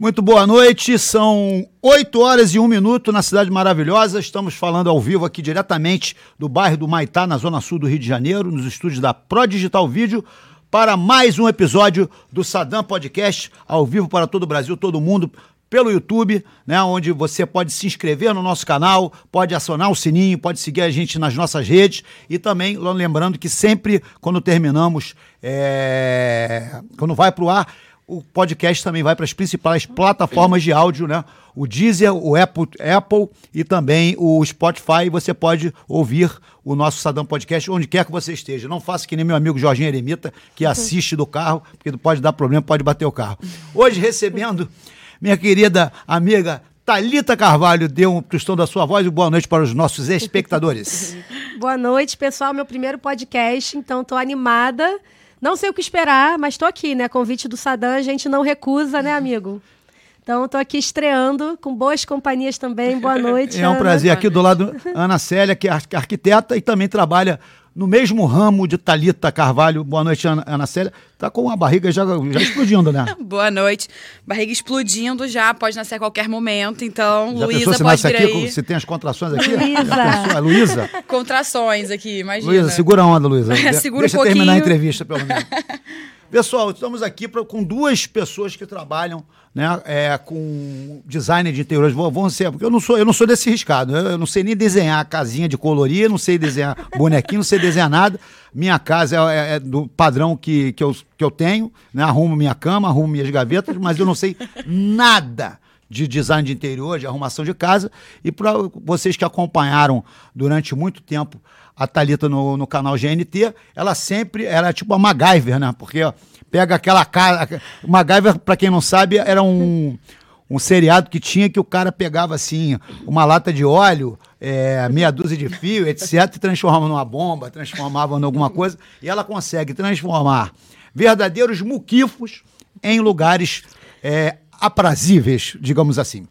Muito boa noite, são 8 horas e 1 minuto na Cidade Maravilhosa. Estamos falando ao vivo aqui diretamente do bairro do Maitá, na zona sul do Rio de Janeiro, nos estúdios da Pro Digital Vídeo, para mais um episódio do Sadam Podcast, ao vivo para todo o Brasil, todo mundo, pelo YouTube, né, onde você pode se inscrever no nosso canal, pode acionar o sininho, pode seguir a gente nas nossas redes e também lembrando que sempre quando terminamos, é... quando vai para o ar o podcast também vai para as principais plataformas de áudio, né? O Deezer, o Apple, Apple e também o Spotify. Você pode ouvir o nosso Sadam Podcast onde quer que você esteja. Não faça que nem meu amigo Jorginho Eremita, que assiste do carro, porque pode dar problema, pode bater o carro. Hoje, recebendo minha querida amiga Talita Carvalho, dê um tostão da sua voz e boa noite para os nossos espectadores. boa noite, pessoal. Meu primeiro podcast, então estou animada. Não sei o que esperar, mas estou aqui, né? Convite do Sadam, a gente não recusa, né, amigo? Então, estou aqui estreando com boas companhias também. Boa noite. É um Ana. prazer aqui do lado Ana Célia, que é arquiteta e também trabalha no mesmo ramo de Talita Carvalho. Boa noite, Ana, Ana Célia. Tá com a barriga já, já explodindo, né? Boa noite. Barriga explodindo já, pode nascer a qualquer momento. Então, Luísa pode vir aqui, aí. Você tem as contrações aqui? Luísa. Luísa? Contrações aqui, imagina. Luísa, segura a onda, Luísa. segura Deixa um pouquinho. terminar a entrevista, pelo menos. Pessoal, estamos aqui pra, com duas pessoas que trabalham né, é, com design de interiores. Vão ser, porque eu não sou, eu não sou desse riscado. Eu, eu não sei nem desenhar casinha de colorir, não sei desenhar bonequinho, não sei desenhar nada. Minha casa é, é, é do padrão que, que, eu, que eu tenho, né? Arrumo minha cama, arrumo minhas gavetas, mas eu não sei nada de design de interior, de arrumação de casa. E para vocês que acompanharam durante muito tempo a Thalita no, no canal GNT, ela sempre era tipo a MacGyver, né? Porque ó, pega aquela casa. MacGyver, para quem não sabe, era um, um seriado que tinha que o cara pegava assim, uma lata de óleo, é, meia dúzia de fio, etc., e transformava numa bomba, transformava em alguma coisa, e ela consegue transformar verdadeiros muquifos em lugares é, aprazíveis, digamos assim.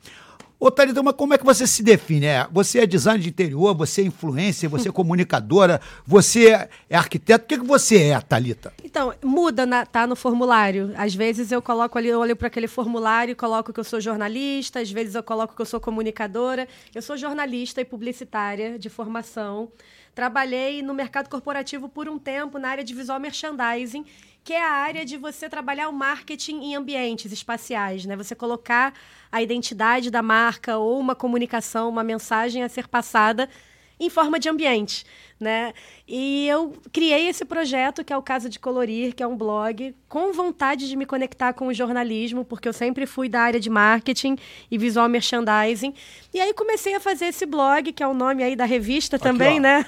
Ô, Thalita, mas como é que você se define? É, você é design de interior, você é influência, você é comunicadora, você é arquiteto. O que, que você é, Thalita? Então, muda, na, tá no formulário. Às vezes eu coloco ali, eu olho para aquele formulário e coloco que eu sou jornalista, às vezes eu coloco que eu sou comunicadora. Eu sou jornalista e publicitária de formação. Trabalhei no mercado corporativo por um tempo na área de visual merchandising que é a área de você trabalhar o marketing em ambientes espaciais, né? Você colocar a identidade da marca ou uma comunicação, uma mensagem a ser passada em forma de ambiente, né? E eu criei esse projeto que é o Casa de Colorir, que é um blog com vontade de me conectar com o jornalismo, porque eu sempre fui da área de marketing e visual merchandising. E aí comecei a fazer esse blog, que é o nome aí da revista Aqui, também, ó. né?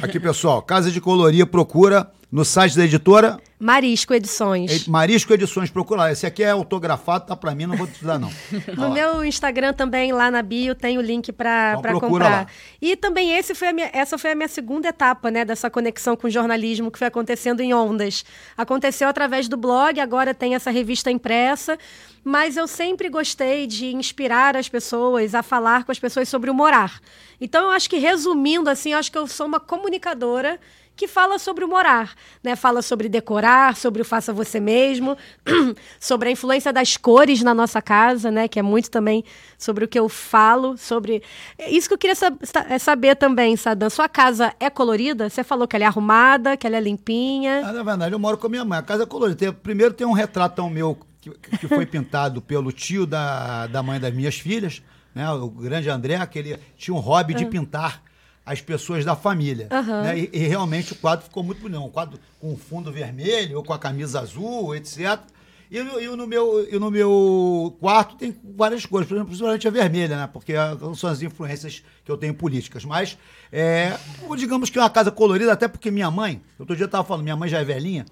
Aqui, pessoal, Casa de Colorir procura no site da editora Marisco Edições. Marisco Edições, procura lá. Esse aqui é autografado, tá para mim, não vou precisar não. no meu Instagram também, lá na bio, tem o link para então, comprar. Lá. E também esse foi minha, essa foi a minha segunda etapa, né, dessa conexão com o jornalismo que foi acontecendo em ondas. Aconteceu através do blog, agora tem essa revista impressa, mas eu sempre gostei de inspirar as pessoas a falar com as pessoas sobre o morar. Então eu acho que resumindo assim, eu acho que eu sou uma comunicadora que fala sobre o morar, né? Fala sobre decorar, sobre o faça você mesmo, sobre a influência das cores na nossa casa, né? Que é muito também sobre o que eu falo, sobre isso que eu queria sab é saber também, Sadam. Sua casa é colorida? Você falou que ela é arrumada, que ela é limpinha. Ah, na verdade, eu moro com a minha mãe. A casa é colorida. Primeiro tem um retratão meu que, que foi pintado pelo tio da, da mãe das minhas filhas, né? O grande André, que ele tinha um hobby de pintar as pessoas da família. Uhum. Né? E, e, realmente o quadro ficou muito bonito. Um quadro com fundo vermelho, ou com a camisa azul, etc. E, e, no meu, e no meu quarto tem várias cores, por exemplo, principalmente a vermelha, né? Porque são as influências que eu tenho políticas. Mas, é, digamos que é uma casa colorida, até porque minha mãe, outro dia eu estava falando, minha mãe já é velhinha,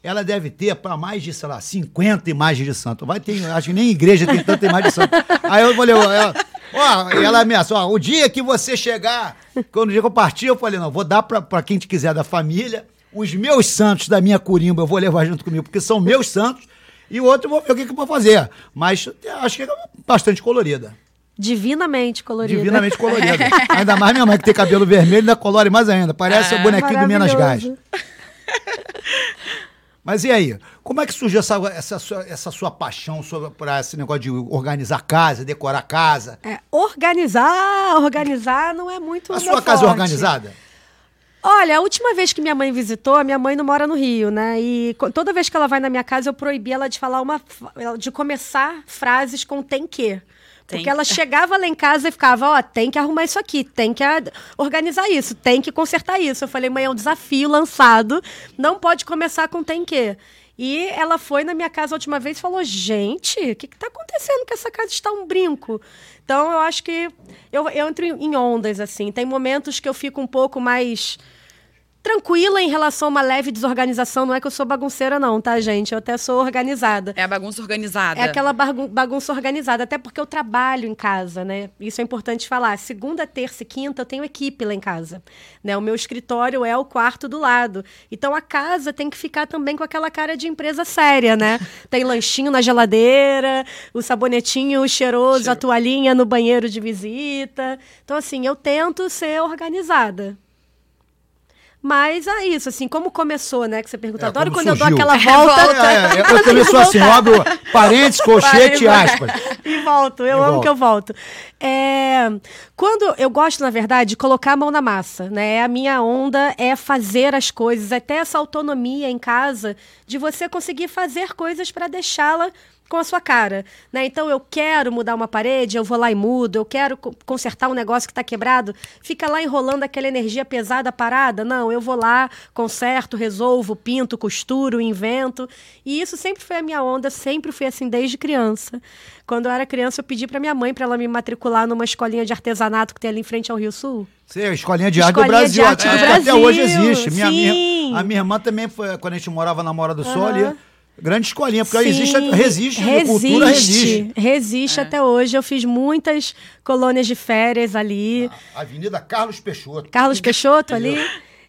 ela deve ter para mais de, sei lá, 50 imagens de santo. Vai ter, acho que nem igreja tem tanta imagem de santo. Aí eu falei, ela, ó, ela ameaçou, ó, o dia que você chegar, quando o dia que eu partir, eu falei, não, vou dar para quem te quiser da família, os meus santos da minha curimba eu vou levar junto comigo, porque são meus santos, e o outro eu vou ver o que, que eu vou fazer. Mas acho que é bastante colorida. Divinamente colorida. Divinamente colorida. ainda mais minha mãe que tem cabelo vermelho, ainda colore mais ainda. Parece ah, o bonequinho do Minas Gás. Mas e aí? Como é que surgiu essa, essa, sua, essa sua paixão para esse negócio de organizar casa, decorar casa? É, organizar, organizar não é muito. A sua casa forte. é organizada? Olha, a última vez que minha mãe visitou, minha mãe não mora no Rio, né? E toda vez que ela vai na minha casa, eu proibi ela de falar uma. de começar frases com tem que. Porque ela chegava lá em casa e ficava, ó, oh, tem que arrumar isso aqui, tem que organizar isso, tem que consertar isso. Eu falei, mãe, é um desafio lançado, não pode começar com tem que. E ela foi na minha casa a última vez e falou: gente, o que está acontecendo que essa casa está um brinco? Então eu acho que eu, eu entro em ondas, assim. Tem momentos que eu fico um pouco mais tranquila em relação a uma leve desorganização. Não é que eu sou bagunceira, não, tá, gente? Eu até sou organizada. É a bagunça organizada. É aquela bagunça organizada, até porque eu trabalho em casa, né? Isso é importante falar. Segunda, terça e quinta eu tenho equipe lá em casa. Né? O meu escritório é o quarto do lado. Então a casa tem que ficar também com aquela cara de empresa séria, né? Tem lanchinho na geladeira, o sabonetinho cheiroso, Cheiro. a toalhinha no banheiro de visita. Então, assim, eu tento ser organizada. Mas é isso, assim, como começou, né? Que você perguntou. É, Adoro quando surgiu. eu dou aquela volta. É, é, é eu sou assim, abro parênteses, colchete e aspas. E volto, eu e amo volto. que eu volto. É, quando eu gosto, na verdade, de colocar a mão na massa, né? A minha onda é fazer as coisas, até essa autonomia em casa de você conseguir fazer coisas para deixá-la com a sua cara, né? Então eu quero mudar uma parede, eu vou lá e mudo, eu quero consertar um negócio que está quebrado, fica lá enrolando aquela energia pesada parada. Não, eu vou lá, conserto, resolvo, pinto, costuro, invento. E isso sempre foi a minha onda, sempre fui assim desde criança. Quando eu era criança, eu pedi para minha mãe para ela me matricular numa escolinha de artesanato que tem ali em frente ao Rio Sul. Sim, a escolinha de arte escolinha do Brasil. De arte do Brasil. Até hoje existe. Minha, minha, a minha irmã também foi, quando a gente morava na Mora do Sol ali Grande escolinha, porque Sim, existe, resiste, resiste, cultura resiste. Resiste é. até hoje. Eu fiz muitas colônias de férias ali. A Avenida Carlos Peixoto. Carlos Peixoto ali.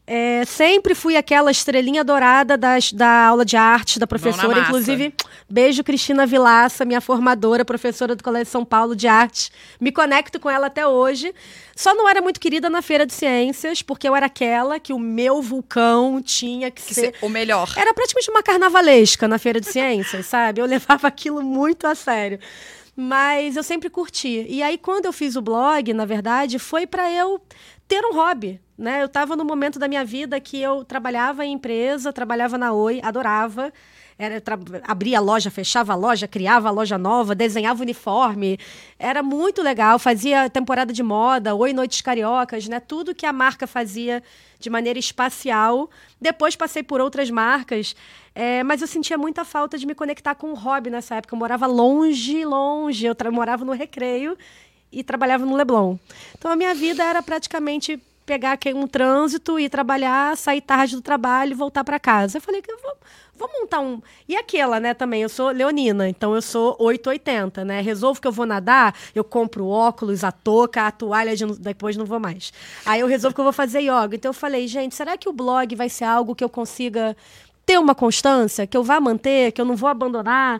É, sempre fui aquela estrelinha dourada das, da aula de arte da professora. Inclusive, beijo Cristina Vilaça, minha formadora, professora do Colégio São Paulo de Arte. Me conecto com ela até hoje. Só não era muito querida na Feira de Ciências, porque eu era aquela que o meu vulcão tinha que, que ser... ser... o melhor. Era praticamente uma carnavalesca na Feira de Ciências, sabe? Eu levava aquilo muito a sério. Mas eu sempre curti. E aí, quando eu fiz o blog, na verdade, foi para eu ter um hobby. Né? Eu estava no momento da minha vida que eu trabalhava em empresa, trabalhava na Oi, adorava. Era, abria a loja, fechava a loja, criava a loja nova, desenhava uniforme. Era muito legal. Fazia temporada de moda, Oi Noites Cariocas, né? Tudo que a marca fazia de maneira espacial. Depois passei por outras marcas, é, mas eu sentia muita falta de me conectar com o hobby nessa época. Eu morava longe, longe. Eu morava no Recreio e trabalhava no Leblon. Então a minha vida era praticamente pegar um trânsito e trabalhar, sair tarde do trabalho e voltar para casa. Eu falei que eu vou, vou montar um. E aquela, né, também, eu sou leonina, então eu sou 880, né? Resolvo que eu vou nadar, eu compro óculos, a touca, a toalha, de... depois não vou mais. Aí eu resolvo que eu vou fazer yoga. Então eu falei, gente, será que o blog vai ser algo que eu consiga ter uma constância, que eu vá manter, que eu não vou abandonar?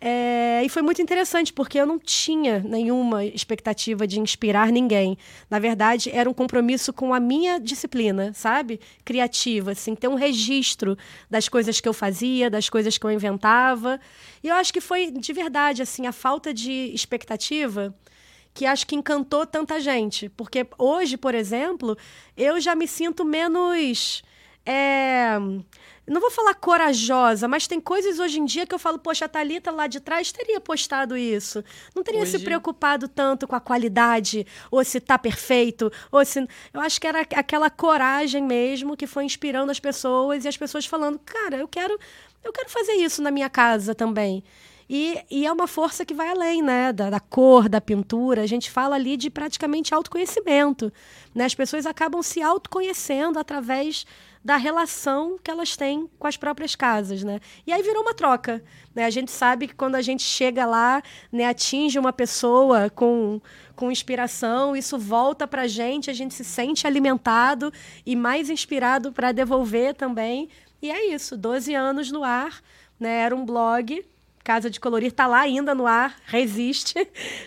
É, e foi muito interessante, porque eu não tinha nenhuma expectativa de inspirar ninguém. Na verdade, era um compromisso com a minha disciplina, sabe? Criativa, assim, ter um registro das coisas que eu fazia, das coisas que eu inventava. E eu acho que foi, de verdade, assim, a falta de expectativa que acho que encantou tanta gente. Porque hoje, por exemplo, eu já me sinto menos. É não vou falar corajosa, mas tem coisas hoje em dia que eu falo, poxa, a Thalita lá de trás teria postado isso. Não teria hoje... se preocupado tanto com a qualidade, ou se tá perfeito, ou se. Eu acho que era aquela coragem mesmo que foi inspirando as pessoas e as pessoas falando, cara, eu quero, eu quero fazer isso na minha casa também. E, e, é uma força que vai além né? Da, da, cor, da pintura. A gente fala ali de praticamente autoconhecimento. Né? As pessoas acabam se autoconhecendo através da relação que elas têm com as próprias casas, né? E aí virou uma troca, né? A gente sabe que quando a gente chega lá, né, atinge uma pessoa com, com inspiração, isso volta para a gente, a gente se sente alimentado e mais inspirado para devolver também. E é isso, 12 anos no ar, né? Era um blog Casa de Colorir está lá ainda no ar, resiste.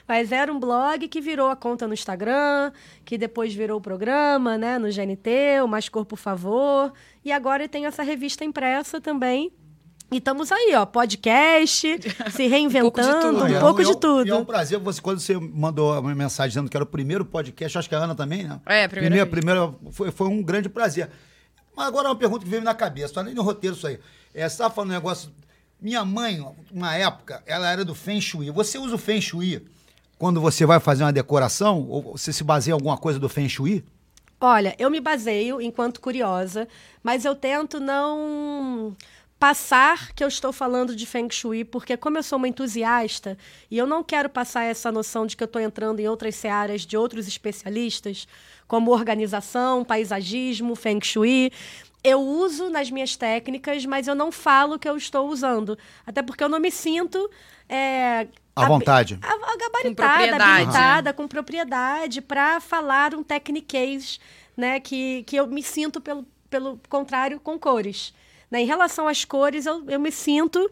Mas era um blog que virou a conta no Instagram, que depois virou o programa, né, no GNT, o Mais Cor, por Favor. E agora tem essa revista impressa também, E estamos aí, ó, podcast, se reinventando, um pouco de tudo. é um prazer você, quando você mandou uma mensagem dizendo que era o primeiro podcast, acho que a Ana também, né? É, primeiro. Primeiro, foi, foi um grande prazer. Mas agora uma pergunta que veio na cabeça, além do roteiro isso aí. É, você estava falando um negócio. Minha mãe, uma época, ela era do Feng Shui. Você usa o Feng Shui quando você vai fazer uma decoração? Ou você se baseia em alguma coisa do Feng Shui? Olha, eu me baseio enquanto curiosa, mas eu tento não passar que eu estou falando de Feng Shui, porque como eu sou uma entusiasta e eu não quero passar essa noção de que eu estou entrando em outras searas de outros especialistas, como organização, paisagismo, Feng Shui, eu uso nas minhas técnicas, mas eu não falo que eu estou usando. Até porque eu não me sinto. É, à vontade. A, a gabaritada, com habilitada, com propriedade, para falar um techniquez, né? Que, que eu me sinto, pelo, pelo contrário, com cores. Né? Em relação às cores, eu, eu me sinto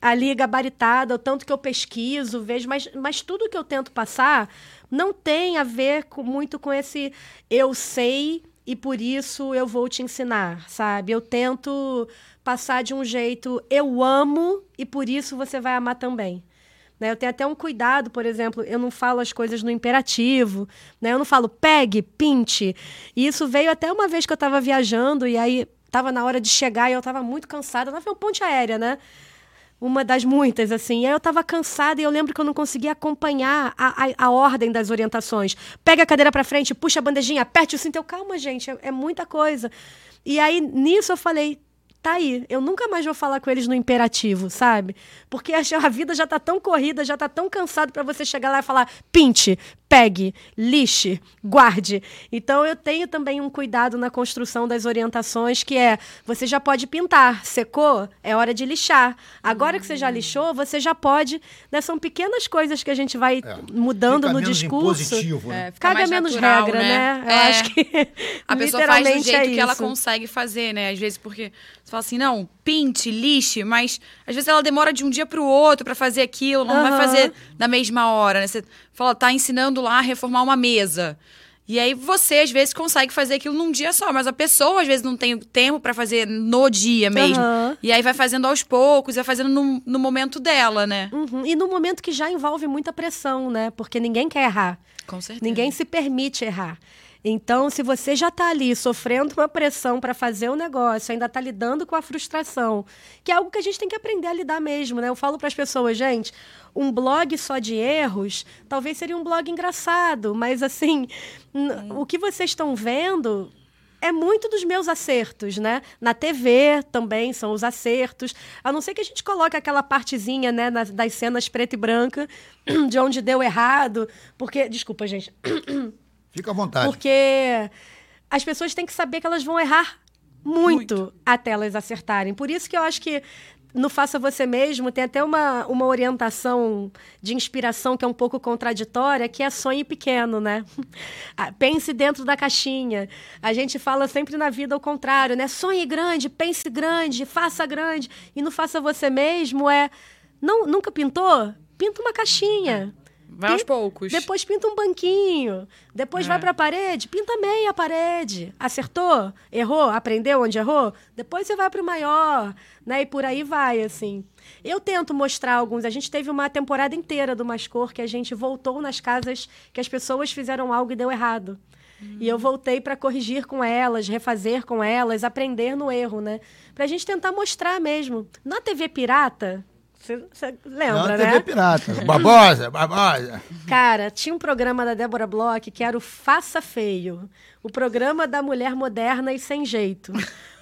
ali gabaritada, o tanto que eu pesquiso, vejo, mas, mas tudo que eu tento passar não tem a ver com, muito com esse eu sei e por isso eu vou te ensinar, sabe? Eu tento passar de um jeito eu amo e por isso você vai amar também. Né? Eu tenho até um cuidado, por exemplo, eu não falo as coisas no imperativo, né? eu não falo pegue, pinte. E isso veio até uma vez que eu estava viajando e aí estava na hora de chegar e eu estava muito cansada. Não foi uma ponte aérea, né? Uma das muitas, assim. E aí eu estava cansada e eu lembro que eu não conseguia acompanhar a, a, a ordem das orientações. Pega a cadeira para frente, puxa a bandejinha, aperte o cinto. Eu, calma, gente, é, é muita coisa. E aí, nisso, eu falei, tá aí. Eu nunca mais vou falar com eles no imperativo, sabe? Porque a vida já tá tão corrida, já tá tão cansado para você chegar lá e falar pinte, pegue, lixe, guarde. Então eu tenho também um cuidado na construção das orientações, que é você já pode pintar, secou, é hora de lixar. Agora que você já lixou, você já pode. Né, são pequenas coisas que a gente vai é. mudando fica no discurso. Impositivo, né? é, Caga menos natural, regra, né? né? Eu é. acho que a pessoa faz do jeito é que ela consegue fazer, né? Às vezes porque você fala assim, não, pinte, lixe, mas às vezes ela demora de um dia para o outro para fazer aquilo, não uhum. vai fazer na mesma hora, né? Você fala, tá ensinando lá reformar uma mesa. E aí você, às vezes, consegue fazer aquilo num dia só, mas a pessoa, às vezes, não tem tempo para fazer no dia mesmo. Uhum. E aí vai fazendo aos poucos, vai fazendo no, no momento dela, né? Uhum. E no momento que já envolve muita pressão, né? Porque ninguém quer errar. Com certeza. Ninguém se permite errar. Então, se você já está ali sofrendo uma pressão para fazer o um negócio, ainda está lidando com a frustração, que é algo que a gente tem que aprender a lidar mesmo, né? Eu falo para as pessoas, gente, um blog só de erros, talvez seria um blog engraçado, mas assim, o que vocês estão vendo é muito dos meus acertos, né? Na TV também são os acertos. A não ser que a gente coloque aquela partezinha, né, das cenas preto e branca, de onde deu errado. Porque. Desculpa, gente. Fica à vontade. Porque as pessoas têm que saber que elas vão errar muito, muito, até elas acertarem. Por isso que eu acho que no Faça Você Mesmo tem até uma, uma orientação de inspiração que é um pouco contraditória, que é sonhe pequeno, né? Ah, pense dentro da caixinha. A gente fala sempre na vida ao contrário, né? Sonhe grande, pense grande, faça grande. E no Faça Você Mesmo é... Não, nunca pintou? Pinta uma caixinha. Vai aos poucos. Depois pinta um banquinho. Depois é. vai para a parede, pinta meia parede. Acertou? Errou? Aprendeu onde errou? Depois você vai para o maior, né? E por aí vai, assim. Eu tento mostrar alguns. A gente teve uma temporada inteira do Mascor que a gente voltou nas casas que as pessoas fizeram algo e deu errado. Hum. E eu voltei para corrigir com elas, refazer com elas, aprender no erro, né? Pra gente tentar mostrar mesmo. Na TV Pirata, você lembra, Não, né? TV Pirata. Barbosa, Barbosa. Cara, tinha um programa da Débora Bloch que era o Faça Feio. O programa da mulher moderna e sem jeito.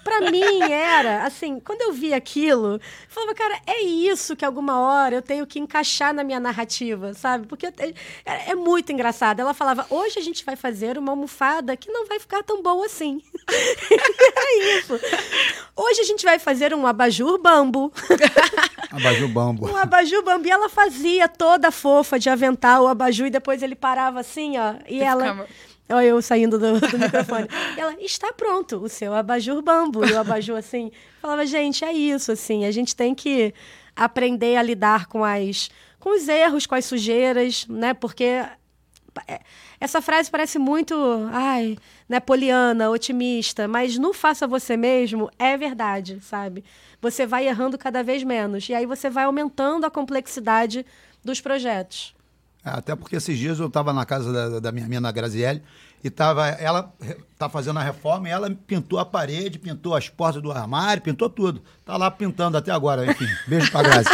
Para mim era, assim, quando eu vi aquilo, eu falava, cara, é isso que alguma hora eu tenho que encaixar na minha narrativa, sabe? Porque é, é, muito engraçado. Ela falava, hoje a gente vai fazer uma almofada que não vai ficar tão boa assim. é isso. Hoje a gente vai fazer um abajur bambu. abajur bambu. Um abajur bambu. E ela fazia toda fofa de avental o abajur e depois ele parava assim, ó. E eu ela... Ficava Olha eu saindo do, do microfone. ela, está pronto, o seu abajur bambu. E o abajur, assim, falava, gente, é isso, assim, a gente tem que aprender a lidar com as com os erros, com as sujeiras, né? Porque é, essa frase parece muito, ai, né, poliana, otimista, mas no faça você mesmo é verdade, sabe? Você vai errando cada vez menos e aí você vai aumentando a complexidade dos projetos. É, até porque esses dias eu estava na casa da, da minha mina Graziele e tava, ela tá fazendo a reforma e ela pintou a parede, pintou as portas do armário, pintou tudo. Tá lá pintando até agora, enfim. Beijo pra Grazi.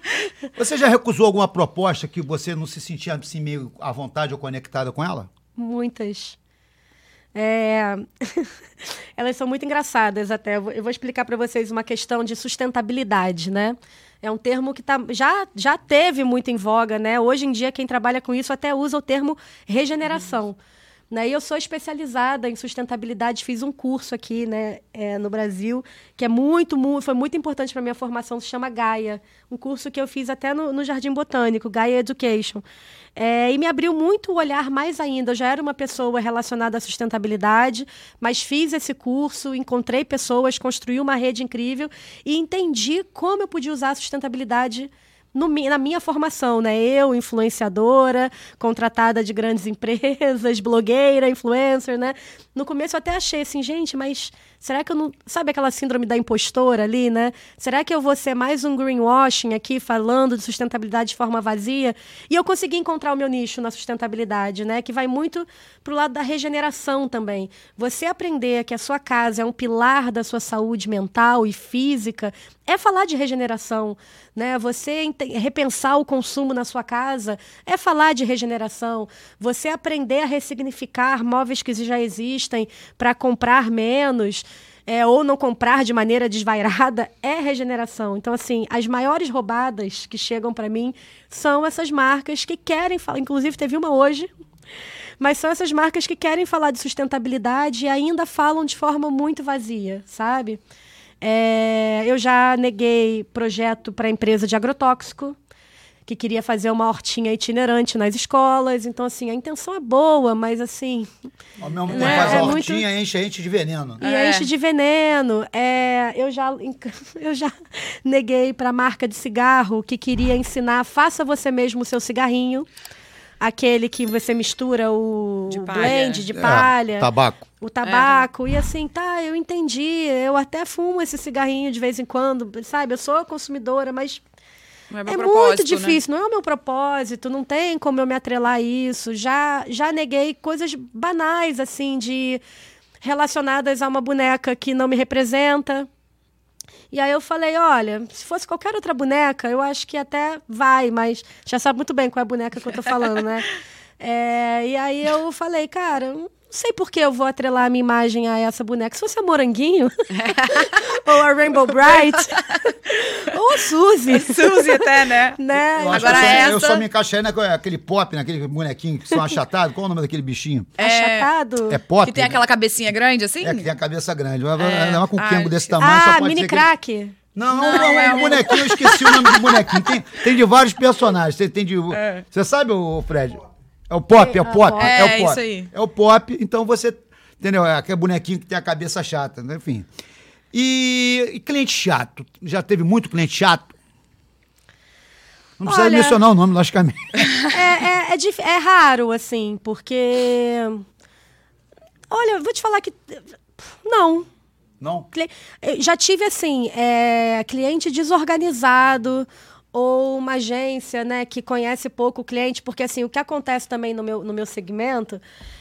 você já recusou alguma proposta que você não se sentia assim, meio à vontade ou conectada com ela? Muitas. É... Elas são muito engraçadas até. Eu vou explicar para vocês uma questão de sustentabilidade, né? É um termo que tá, já, já teve muito em voga, né? Hoje em dia, quem trabalha com isso até usa o termo regeneração. Uhum. Né? E eu sou especializada em sustentabilidade, fiz um curso aqui né, é, no Brasil, que é muito, muito foi muito importante para minha formação, se chama Gaia. Um curso que eu fiz até no, no Jardim Botânico, Gaia Education. É, e me abriu muito o olhar mais ainda. Eu já era uma pessoa relacionada à sustentabilidade, mas fiz esse curso, encontrei pessoas, construí uma rede incrível e entendi como eu podia usar a sustentabilidade no, na minha formação, né? Eu, influenciadora, contratada de grandes empresas, blogueira, influencer, né? No começo eu até achei assim, gente, mas será que eu não. Sabe aquela síndrome da impostora ali, né? Será que eu vou ser mais um greenwashing aqui, falando de sustentabilidade de forma vazia? E eu consegui encontrar o meu nicho na sustentabilidade, né? Que vai muito pro lado da regeneração também. Você aprender que a sua casa é um pilar da sua saúde mental e física é falar de regeneração, né? Você repensar o consumo na sua casa é falar de regeneração. Você aprender a ressignificar móveis que já existem para comprar menos. É, ou não comprar de maneira desvairada é regeneração. Então, assim, as maiores roubadas que chegam para mim são essas marcas que querem falar. Inclusive, teve uma hoje, mas são essas marcas que querem falar de sustentabilidade e ainda falam de forma muito vazia, sabe? É, eu já neguei projeto para empresa de agrotóxico, que queria fazer uma hortinha itinerante nas escolas. Então, assim, a intenção é boa, mas assim. Ao mesmo tempo, né? faz a é hortinha muito... enche, enche de veneno. E é. enche de veneno. É, eu, já, eu já neguei para a marca de cigarro que queria ensinar, faça você mesmo o seu cigarrinho aquele que você mistura o de blend de é, palha. É, tabaco. O tabaco. É. E assim, tá, eu entendi. Eu até fumo esse cigarrinho de vez em quando, sabe? Eu sou consumidora, mas. É, é muito né? difícil, né? não é o meu propósito, não tem como eu me atrelar a isso. Já, já neguei coisas banais, assim, de relacionadas a uma boneca que não me representa, e aí eu falei, olha, se fosse qualquer outra boneca, eu acho que até vai, mas já sabe muito bem qual é a boneca que eu tô falando, né? É, e aí eu falei, cara, não sei por que eu vou atrelar a minha imagem a essa boneca. Se fosse a Moranguinho, ou a Rainbow Bright, ou a Suzy. Suzy até, né? né? Eu Agora eu essa... Eu só me encaixei naquele pop, naquele bonequinho que são achatados. Qual é o nome daquele bichinho? É... Achatado? É pop. Que tem aquela cabecinha grande, assim? É, que tem a cabeça grande. É, é uma com ah, desse tamanho. Ah, mini crack. Não, não, não, é um bonequinho, eu esqueci o nome do bonequinho. Tem, tem de vários personagens. Tem, tem de. É. Você sabe, o Fred? É o pop, é o pop. É, é o pop. Isso aí. É o pop, então você. Entendeu? É aquele bonequinho que tem a cabeça chata, né? enfim. E, e, cliente chato? Já teve muito cliente chato? Não precisa Olha, mencionar o nome, logicamente. É, é, é, é raro, assim, porque. Olha, eu vou te falar que. Não. Não? Já tive, assim, é, cliente desorganizado ou uma agência né, que conhece pouco o cliente, porque assim, o que acontece também no meu, no meu segmento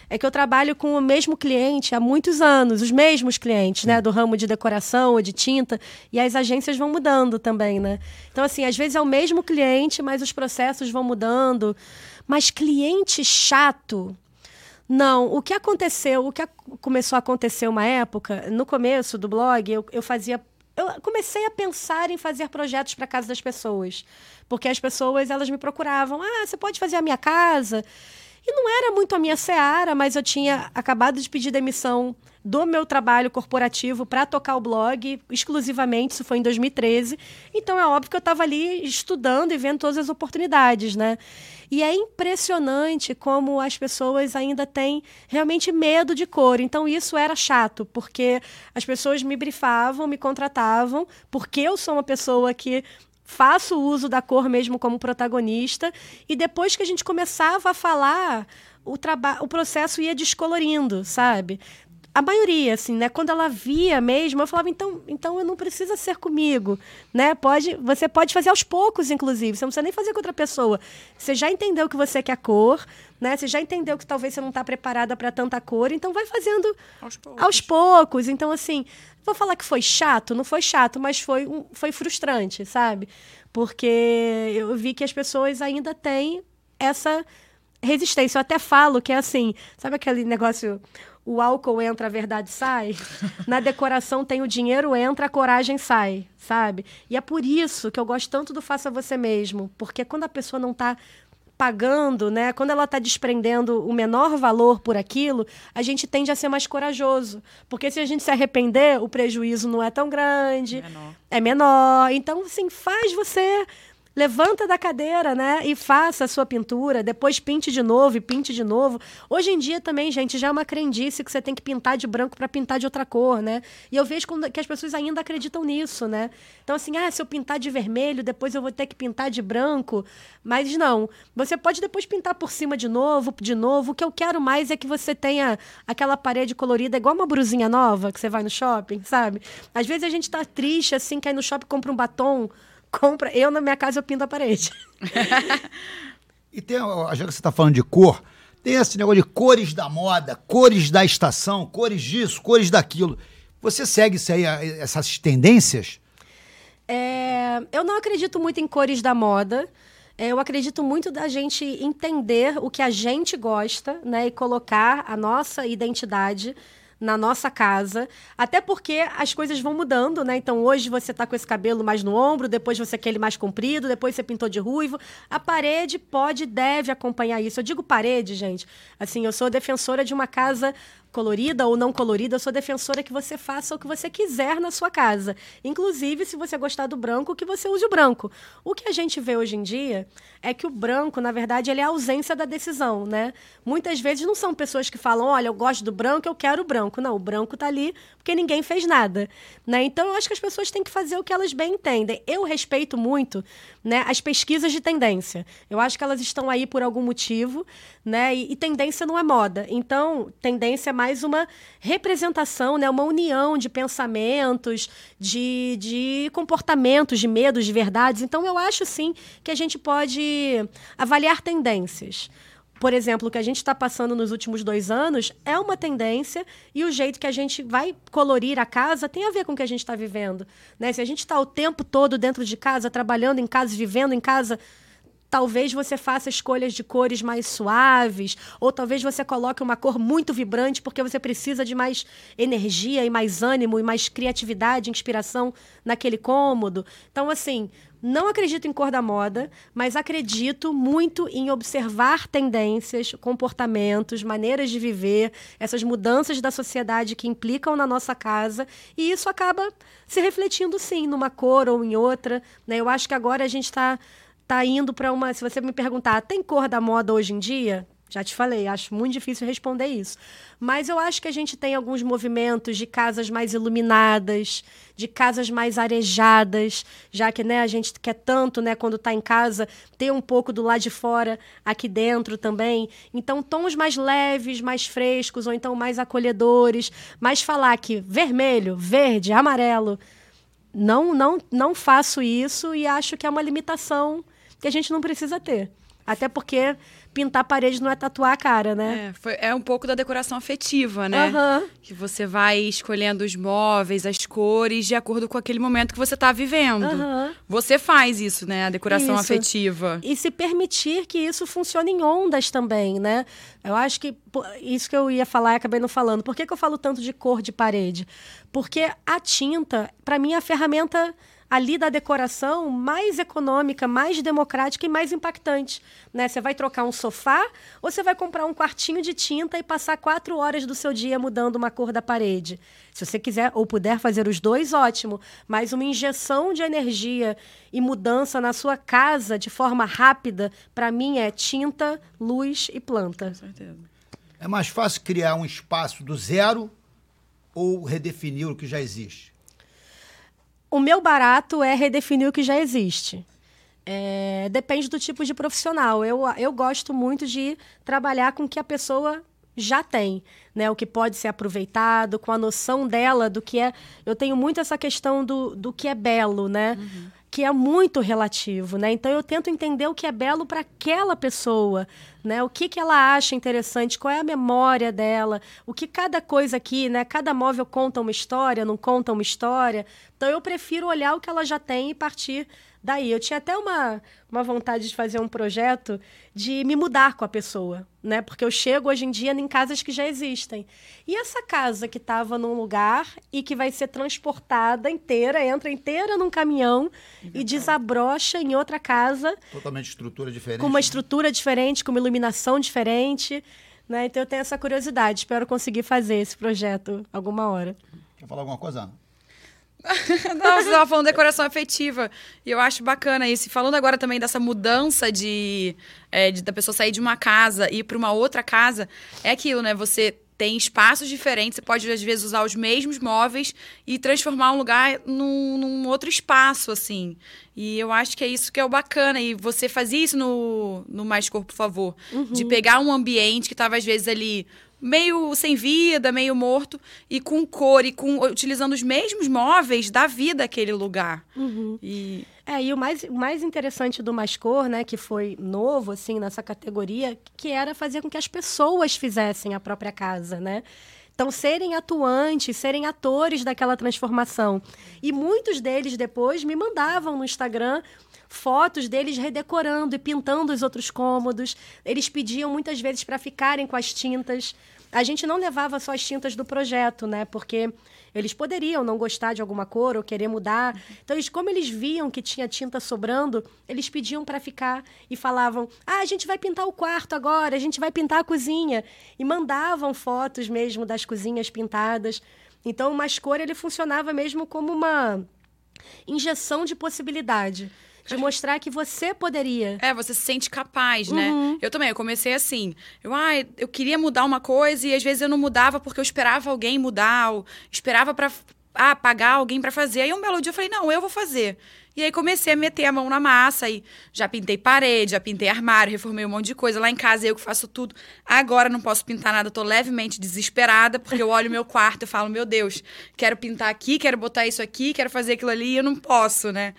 é que eu trabalho com o mesmo cliente há muitos anos, os mesmos clientes, né, do ramo de decoração ou de tinta, e as agências vão mudando também, né? Então, assim, às vezes é o mesmo cliente, mas os processos vão mudando. Mas cliente chato, não, o que aconteceu, o que começou a acontecer uma época, no começo do blog, eu, eu fazia eu comecei a pensar em fazer projetos para casa das pessoas, porque as pessoas elas me procuravam, ah, você pode fazer a minha casa? E não era muito a minha seara, mas eu tinha acabado de pedir demissão do meu trabalho corporativo para tocar o blog exclusivamente, isso foi em 2013. Então é óbvio que eu estava ali estudando e vendo todas as oportunidades, né? E é impressionante como as pessoas ainda têm realmente medo de cor. Então isso era chato, porque as pessoas me brifavam, me contratavam, porque eu sou uma pessoa que faço uso da cor mesmo como protagonista. E depois que a gente começava a falar, o, o processo ia descolorindo, sabe? A maioria, assim, né? Quando ela via mesmo, eu falava, então, então eu não precisa ser comigo, né? Pode, você pode fazer aos poucos, inclusive. Você não precisa nem fazer com outra pessoa. Você já entendeu que você quer cor, né? Você já entendeu que talvez você não está preparada para tanta cor, então vai fazendo aos poucos. aos poucos. Então, assim, vou falar que foi chato, não foi chato, mas foi, foi frustrante, sabe? Porque eu vi que as pessoas ainda têm essa resistência. Eu até falo que é assim, sabe aquele negócio o álcool entra, a verdade sai. Na decoração tem o dinheiro entra, a coragem sai, sabe? E é por isso que eu gosto tanto do faça você mesmo, porque quando a pessoa não está pagando, né? Quando ela está desprendendo o menor valor por aquilo, a gente tende a ser mais corajoso, porque se a gente se arrepender, o prejuízo não é tão grande, menor. é menor. Então, assim, faz você levanta da cadeira, né? E faça a sua pintura, depois pinte de novo e pinte de novo. Hoje em dia também, gente, já é uma crendice que você tem que pintar de branco para pintar de outra cor, né? E eu vejo que as pessoas ainda acreditam nisso, né? Então, assim, ah, se eu pintar de vermelho, depois eu vou ter que pintar de branco. Mas não. Você pode depois pintar por cima de novo, de novo. O que eu quero mais é que você tenha aquela parede colorida, igual uma brusinha nova que você vai no shopping, sabe? Às vezes a gente tá triste, assim, que aí no shopping compra um batom compra. Eu, na minha casa, eu pinto a parede. e tem, já que você está falando de cor, tem esse negócio de cores da moda, cores da estação, cores disso, cores daquilo. Você segue isso aí, essas tendências? É, eu não acredito muito em cores da moda. É, eu acredito muito da gente entender o que a gente gosta, né, e colocar a nossa identidade na nossa casa, até porque as coisas vão mudando, né? Então hoje você tá com esse cabelo mais no ombro, depois você quer ele mais comprido, depois você pintou de ruivo. A parede pode, deve acompanhar isso. Eu digo parede, gente. Assim, eu sou defensora de uma casa colorida ou não colorida, eu sou defensora que você faça o que você quiser na sua casa. Inclusive, se você gostar do branco, que você use o branco. O que a gente vê hoje em dia é que o branco, na verdade, ele é a ausência da decisão, né? Muitas vezes não são pessoas que falam, olha, eu gosto do branco, eu quero o branco. Não, o branco tá ali porque ninguém fez nada, né? Então, eu acho que as pessoas têm que fazer o que elas bem entendem. Eu respeito muito, né, as pesquisas de tendência. Eu acho que elas estão aí por algum motivo, né? E, e tendência não é moda. Então, tendência é mais mais uma representação, né, uma união de pensamentos, de, de comportamentos, de medos, de verdades. Então, eu acho sim que a gente pode avaliar tendências por exemplo, o que a gente está passando nos últimos dois anos é uma tendência e o jeito que a gente vai colorir a casa tem a ver com o que a gente está vivendo. Né? Se a gente está o tempo todo dentro de casa, trabalhando em casa, vivendo em casa, talvez você faça escolhas de cores mais suaves, ou talvez você coloque uma cor muito vibrante porque você precisa de mais energia e mais ânimo e mais criatividade, inspiração naquele cômodo. Então, assim, não acredito em cor da moda, mas acredito muito em observar tendências, comportamentos, maneiras de viver, essas mudanças da sociedade que implicam na nossa casa, e isso acaba se refletindo sim numa cor ou em outra. Né? Eu acho que agora a gente está tá indo para uma. Se você me perguntar, tem cor da moda hoje em dia? Já te falei, acho muito difícil responder isso. Mas eu acho que a gente tem alguns movimentos de casas mais iluminadas, de casas mais arejadas, já que né, a gente quer tanto, né, quando está em casa, ter um pouco do lado de fora aqui dentro também. Então, tons mais leves, mais frescos, ou então mais acolhedores. Mas falar que vermelho, verde, amarelo, não, não, não faço isso e acho que é uma limitação que a gente não precisa ter. Até porque pintar parede não é tatuar a cara, né? É, foi, é um pouco da decoração afetiva, né? Uhum. Que você vai escolhendo os móveis, as cores, de acordo com aquele momento que você está vivendo. Uhum. Você faz isso, né? A decoração isso. afetiva. E se permitir que isso funcione em ondas também, né? Eu acho que isso que eu ia falar e acabei não falando. Por que, que eu falo tanto de cor de parede? Porque a tinta, para mim, é a ferramenta ali da decoração mais econômica, mais democrática e mais impactante. Né? Você vai trocar um sofá ou você vai comprar um quartinho de tinta e passar quatro horas do seu dia mudando uma cor da parede. Se você quiser ou puder fazer os dois, ótimo. Mas uma injeção de energia e mudança na sua casa de forma rápida, para mim é tinta, luz e planta. Com certeza. É mais fácil criar um espaço do zero ou redefinir o que já existe? O meu barato é redefinir o que já existe. É, depende do tipo de profissional. Eu, eu gosto muito de trabalhar com o que a pessoa já tem, né? O que pode ser aproveitado, com a noção dela do que é. Eu tenho muito essa questão do, do que é belo, né? Uhum. Que é muito relativo, né? Então eu tento entender o que é belo para aquela pessoa, né? O que, que ela acha interessante, qual é a memória dela, o que cada coisa aqui, né? Cada móvel conta uma história, não conta uma história. Então eu prefiro olhar o que ela já tem e partir daí. Eu tinha até uma, uma vontade de fazer um projeto de me mudar com a pessoa, né? Porque eu chego hoje em dia em casas que já existem. E essa casa que estava num lugar e que vai ser transportada inteira, entra inteira num caminhão e desabrocha em outra casa. Totalmente estrutura diferente. Com uma né? estrutura diferente, com uma iluminação diferente. Né? Então eu tenho essa curiosidade. Espero conseguir fazer esse projeto alguma hora. Quer falar alguma coisa? Não, você estava falando de decoração afetiva. E eu acho bacana isso. E falando agora também dessa mudança de, é, de da pessoa sair de uma casa e ir para uma outra casa, é aquilo, né? Você tem espaços diferentes, você pode às vezes usar os mesmos móveis e transformar um lugar num, num, outro espaço, assim. E eu acho que é isso que é o bacana. E você fazia isso no, no Mais Corpo, por favor. Uhum. De pegar um ambiente que estava, às vezes, ali meio sem vida, meio morto, e com cor, e com, utilizando os mesmos móveis da vida aquele lugar. Uhum. E... É, e o mais, o mais interessante do Mais Cor, né, que foi novo, assim, nessa categoria, que era fazer com que as pessoas fizessem a própria casa, né? Então, serem atuantes, serem atores daquela transformação. E muitos deles depois me mandavam no Instagram fotos deles redecorando e pintando os outros cômodos. Eles pediam muitas vezes para ficarem com as tintas. A gente não levava só as tintas do projeto, né? Porque eles poderiam não gostar de alguma cor ou querer mudar. Então, eles, como eles viam que tinha tinta sobrando, eles pediam para ficar e falavam: Ah, a gente vai pintar o quarto agora, a gente vai pintar a cozinha. E mandavam fotos mesmo das cozinhas pintadas. Então, o Mascor ele funcionava mesmo como uma injeção de possibilidade de mostrar que você poderia. É, você se sente capaz, né? Uhum. Eu também, eu comecei assim. Eu, ah, eu queria mudar uma coisa e às vezes eu não mudava porque eu esperava alguém mudar, ou esperava para ah, pagar alguém para fazer. Aí um belo dia eu falei: "Não, eu vou fazer". E aí comecei a meter a mão na massa e já pintei parede, já pintei armário, reformei um monte de coisa. Lá em casa eu que faço tudo. Agora não posso pintar nada, tô levemente desesperada, porque eu olho meu quarto e falo, meu Deus, quero pintar aqui, quero botar isso aqui, quero fazer aquilo ali e eu não posso, né?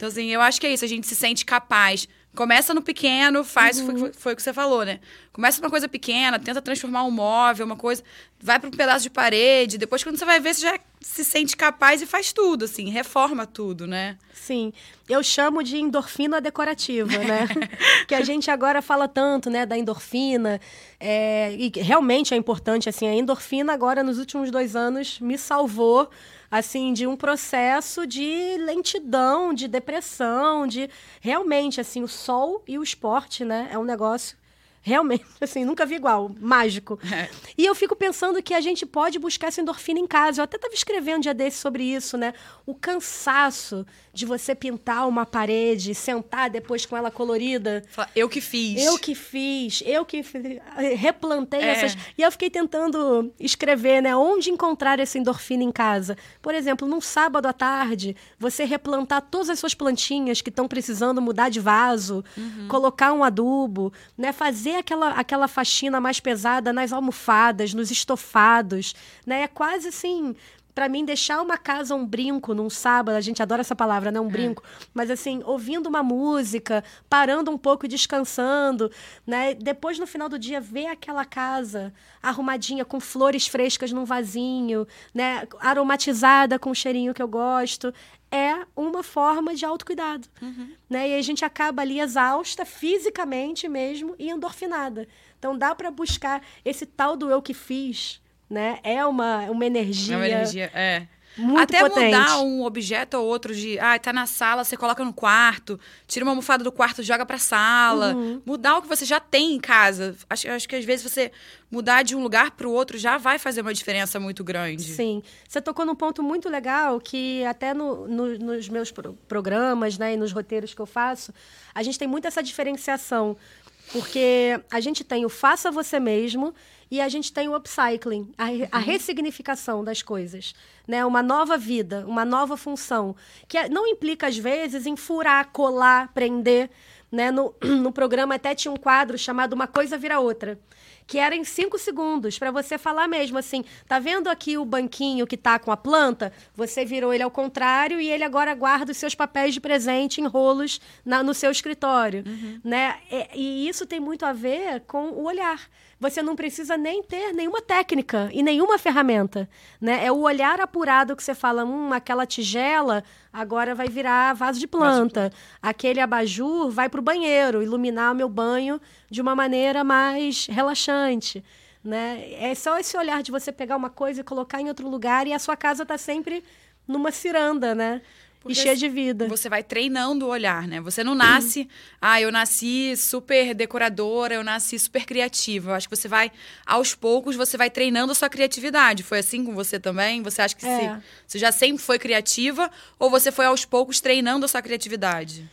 Então, assim, eu acho que é isso, a gente se sente capaz. Começa no pequeno, faz, uhum. foi, foi o que você falou, né? Começa uma coisa pequena, tenta transformar um móvel, uma coisa, vai para um pedaço de parede, depois quando você vai ver, você já se sente capaz e faz tudo, assim, reforma tudo, né? Sim, eu chamo de endorfina decorativa, né? que a gente agora fala tanto, né, da endorfina, é, e realmente é importante, assim, a endorfina agora, nos últimos dois anos, me salvou assim, de um processo de lentidão, de depressão, de realmente assim, o sol e o esporte, né? É um negócio Realmente, assim, nunca vi igual, mágico. É. E eu fico pensando que a gente pode buscar essa endorfina em casa. Eu até estava escrevendo um dia desse sobre isso, né? O cansaço de você pintar uma parede, sentar depois com ela colorida. Eu que fiz. Eu que fiz, eu que replantei é. essas. E eu fiquei tentando escrever, né? Onde encontrar essa endorfina em casa? Por exemplo, num sábado à tarde, você replantar todas as suas plantinhas que estão precisando mudar de vaso, uhum. colocar um adubo, né? Fazer aquela, aquela faxina mais pesada nas almofadas, nos estofados, né? É quase assim para mim, deixar uma casa um brinco num sábado, a gente adora essa palavra, né? Um é. brinco. Mas assim, ouvindo uma música, parando um pouco e descansando, né? Depois, no final do dia, ver aquela casa arrumadinha, com flores frescas num vasinho, né? Aromatizada com o cheirinho que eu gosto. É uma forma de autocuidado. Uhum. Né? E a gente acaba ali exausta, fisicamente mesmo, e endorfinada. Então dá para buscar esse tal do eu que fiz, né? É uma, uma energia. É uma energia, é. Muito Até potente. mudar um objeto ou outro de, ah, tá na sala, você coloca no quarto, tira uma almofada do quarto, joga pra sala. Uhum. Mudar o que você já tem em casa. Acho, acho que às vezes você mudar de um lugar para o outro já vai fazer uma diferença muito grande. Sim. Você tocou num ponto muito legal que até no, no, nos meus programas, né, e nos roteiros que eu faço, a gente tem muito essa diferenciação Porque a gente tem o faça você mesmo e a gente tem o upcycling, a, a uhum. ressignificação das coisas, né? Uma nova vida, uma nova função, que é, não implica às vezes em furar, colar, prender, né? No, no programa até tinha um quadro chamado Uma Coisa Vira Outra que era em cinco segundos, para você falar mesmo assim, tá vendo aqui o banquinho que tá com a planta? Você virou ele ao contrário e ele agora guarda os seus papéis de presente em rolos na, no seu escritório, uhum. né? E, e isso tem muito a ver com o olhar você não precisa nem ter nenhuma técnica e nenhuma ferramenta, né? É o olhar apurado que você fala, hum, aquela tigela agora vai virar vaso de planta, aquele abajur vai para o banheiro, iluminar o meu banho de uma maneira mais relaxante. Né? É só esse olhar de você pegar uma coisa e colocar em outro lugar e a sua casa está sempre numa ciranda, né? Porque e cheia de vida. Você vai treinando o olhar, né? Você não nasce, ah, eu nasci super decoradora, eu nasci super criativa. Eu acho que você vai, aos poucos, você vai treinando a sua criatividade. Foi assim com você também? Você acha que é. você, você já sempre foi criativa ou você foi aos poucos treinando a sua criatividade?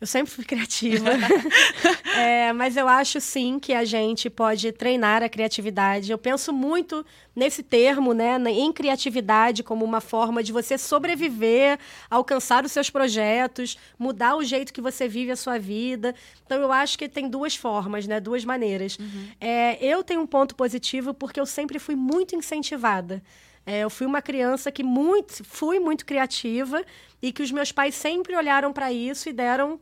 Eu sempre fui criativa. é, mas eu acho sim que a gente pode treinar a criatividade. Eu penso muito nesse termo, né, em criatividade como uma forma de você sobreviver, alcançar os seus projetos, mudar o jeito que você vive a sua vida. Então eu acho que tem duas formas, né, duas maneiras. Uhum. É, eu tenho um ponto positivo porque eu sempre fui muito incentivada. É, eu fui uma criança que muito, fui muito criativa e que os meus pais sempre olharam para isso e deram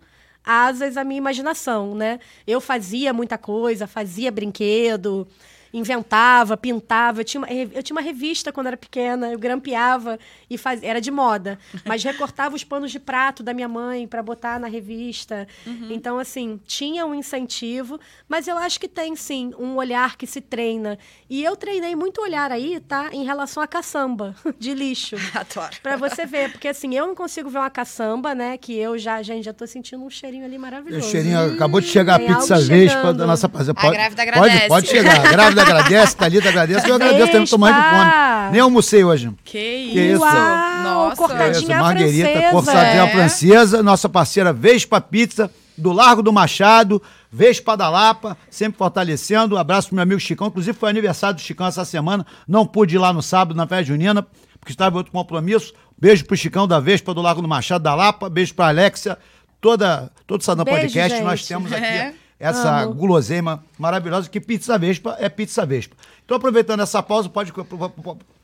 asas à minha imaginação, né? Eu fazia muita coisa, fazia brinquedo, inventava, pintava. Eu tinha, uma, eu tinha uma revista quando era pequena, eu grampeava e fazia. Era de moda, mas recortava os panos de prato da minha mãe para botar na revista. Uhum. Então, assim, tinha um incentivo, mas eu acho que tem sim um olhar que se treina. E eu treinei muito olhar aí, tá? Em relação à caçamba de lixo. Adoro. Pra você ver, porque assim, eu não consigo ver uma caçamba, né? Que eu já, gente, já tô sentindo um cheirinho ali maravilhoso. O cheirinho, hum, acabou de chegar a pizza Vespa da nossa parceira. Pode, a grávida agradece. Pode, pode chegar. A grávida agradece, Thalita agradece, eu agradeço também tomando fome. Nem almocei hoje. Que isso. Que isso. Uau, Nossa. Cortadinha isso, Marguerita, francesa. cortadinha é. francesa, nossa parceira Vespa Pizza, do Largo do Machado, Vespa da Lapa, sempre fortalecendo. Um abraço pro meu amigo Chicão, inclusive foi aniversário do Chicão essa semana, não pude ir lá no sábado na festa junina, porque estava em outro compromisso. Beijo pro Chicão da Vespa do Largo do Machado da Lapa, beijo pra Alexia, toda, todo o Sadam Podcast, gente. nós temos aqui... É essa Amo. guloseima maravilhosa que pizza vespa é pizza vespa. Então, aproveitando essa pausa, pode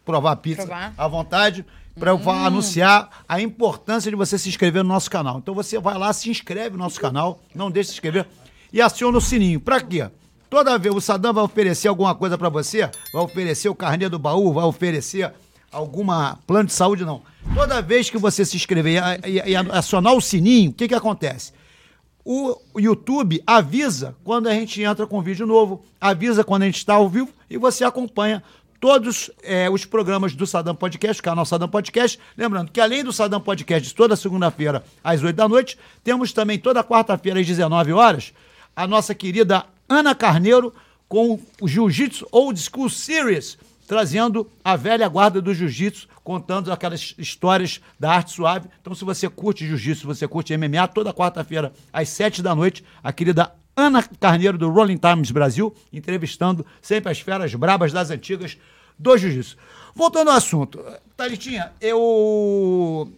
provar a pizza provar. à vontade para eu hum. anunciar a importância de você se inscrever no nosso canal. Então você vai lá, se inscreve no nosso canal, não deixe de se inscrever e aciona o sininho. Para quê? Toda vez o Sadam vai oferecer alguma coisa para você, vai oferecer o carnê do baú, vai oferecer alguma plano de saúde, não. Toda vez que você se inscrever e, e, e acionar o sininho, o que, que acontece? O YouTube avisa quando a gente entra com vídeo novo, avisa quando a gente está ao vivo e você acompanha todos é, os programas do Sadam Podcast, canal Sadam Podcast. Lembrando que além do Sadam Podcast, toda segunda-feira às 8 da noite, temos também toda quarta-feira às 19 horas a nossa querida Ana Carneiro com o Jiu-Jitsu Old School Series trazendo a velha guarda do jiu-jitsu, contando aquelas histórias da arte suave. Então, se você curte jiu-jitsu, se você curte MMA, toda quarta-feira, às sete da noite, a querida Ana Carneiro, do Rolling Times Brasil, entrevistando sempre as feras brabas das antigas do jiu-jitsu. Voltando ao assunto, Thalitinha, eu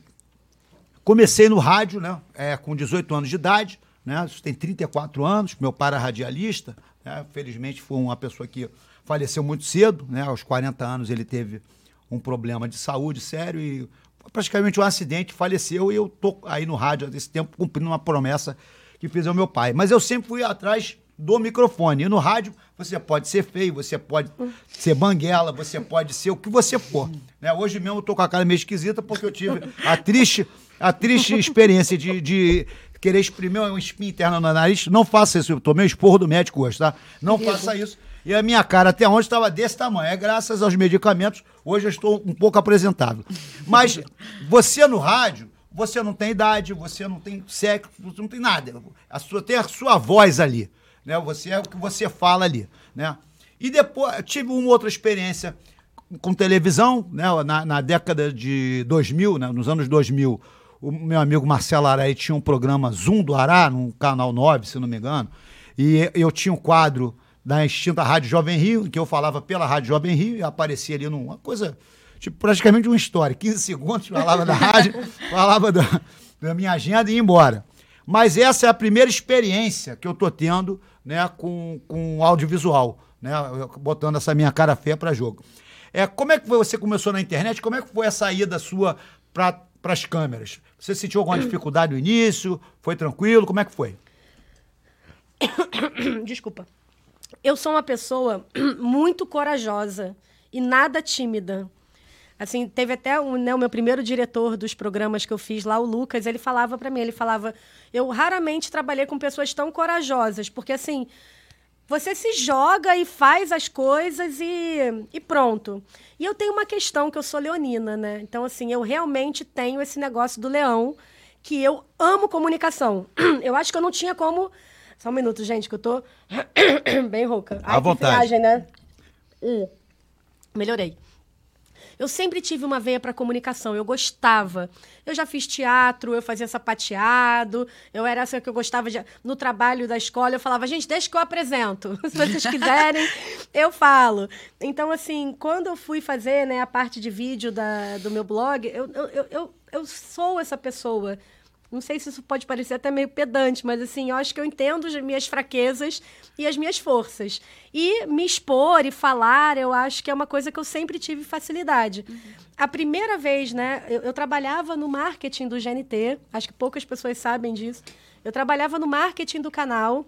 comecei no rádio, né, é, com 18 anos de idade, né, tem 34 anos, meu pai era radialista, né, felizmente foi uma pessoa que faleceu muito cedo, né? Aos 40 anos ele teve um problema de saúde sério e praticamente um acidente, faleceu e eu tô aí no rádio há desse tempo cumprindo uma promessa que fiz ao meu pai. Mas eu sempre fui atrás do microfone. E no rádio você pode ser feio, você pode ser banguela, você pode ser o que você for. Né? Hoje mesmo eu tô com a cara meio esquisita porque eu tive a triste, a triste experiência de, de querer exprimir um espinho interno no nariz. Não faça isso, eu tomei um esporro do médico hoje, tá? Não faça isso. E a minha cara até onde estava desse tamanho. É graças aos medicamentos, hoje eu estou um pouco apresentável. Mas você no rádio, você não tem idade, você não tem sexo, você não tem nada. A sua, tem a sua voz ali. Né? Você é o que você fala ali. Né? E depois, tive uma outra experiência com televisão, né? na, na década de 2000, né? nos anos 2000, o meu amigo Marcelo Araí tinha um programa Zoom do Ará, no canal 9, se não me engano. E eu tinha um quadro da extinta Rádio Jovem Rio, que eu falava pela Rádio Jovem Rio e aparecia ali numa coisa, tipo, praticamente uma história. 15 segundos, falava da rádio, falava da, da minha agenda e ia embora. Mas essa é a primeira experiência que eu tô tendo né, com, com audiovisual, né, botando essa minha cara feia para jogo. É, como é que você começou na internet? Como é que foi a saída sua para as câmeras? Você sentiu alguma dificuldade no início? Foi tranquilo? Como é que foi? Desculpa. Eu sou uma pessoa muito corajosa e nada tímida. Assim, teve até um, né, o meu primeiro diretor dos programas que eu fiz lá, o Lucas, ele falava para mim, ele falava, eu raramente trabalhei com pessoas tão corajosas, porque assim, você se joga e faz as coisas e, e pronto. E eu tenho uma questão que eu sou leonina, né? Então, assim, eu realmente tenho esse negócio do leão, que eu amo comunicação. Eu acho que eu não tinha como. Só um minuto, gente, que eu tô bem rouca. À vontade. Viagem, né? Hum. Melhorei. Eu sempre tive uma veia para comunicação, eu gostava. Eu já fiz teatro, eu fazia sapateado, eu era essa que eu gostava de. No trabalho da escola, eu falava, gente, deixa que eu apresento. Se vocês quiserem, eu falo. Então, assim, quando eu fui fazer né, a parte de vídeo da, do meu blog, eu, eu, eu, eu sou essa pessoa. Não sei se isso pode parecer até meio pedante, mas assim, eu acho que eu entendo as minhas fraquezas e as minhas forças. E me expor e falar, eu acho que é uma coisa que eu sempre tive facilidade. Uhum. A primeira vez, né, eu, eu trabalhava no marketing do GNT, acho que poucas pessoas sabem disso. Eu trabalhava no marketing do canal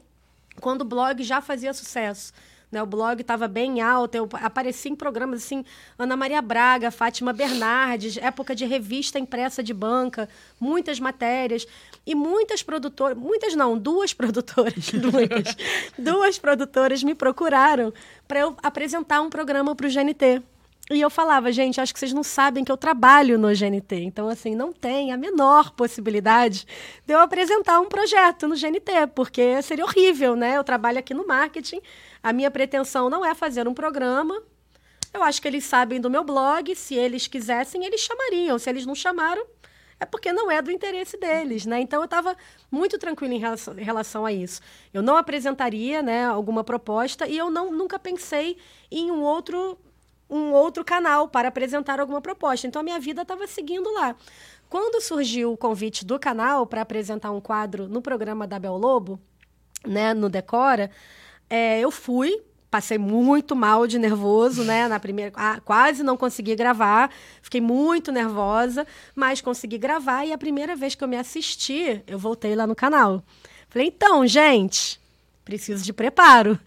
quando o blog já fazia sucesso. Né, o blog estava bem alto, eu apareci em programas assim, Ana Maria Braga, Fátima Bernardes, época de revista impressa de banca, muitas matérias e muitas produtoras, muitas não, duas produtoras, duas, duas produtoras me procuraram para eu apresentar um programa para o GNT. E eu falava, gente, acho que vocês não sabem que eu trabalho no GNT. Então, assim, não tem a menor possibilidade de eu apresentar um projeto no GNT, porque seria horrível, né? Eu trabalho aqui no marketing, a minha pretensão não é fazer um programa. Eu acho que eles sabem do meu blog, se eles quisessem, eles chamariam. Se eles não chamaram, é porque não é do interesse deles, né? Então eu estava muito tranquila em relação, em relação, a isso. Eu não apresentaria, né, alguma proposta e eu não, nunca pensei em um outro um outro canal para apresentar alguma proposta. Então a minha vida estava seguindo lá. Quando surgiu o convite do canal para apresentar um quadro no programa da Bel Lobo, né, no Decora, é, eu fui, passei muito mal de nervoso, né? Na primeira, ah, quase não consegui gravar, fiquei muito nervosa, mas consegui gravar e a primeira vez que eu me assisti, eu voltei lá no canal. Falei, então, gente, preciso de preparo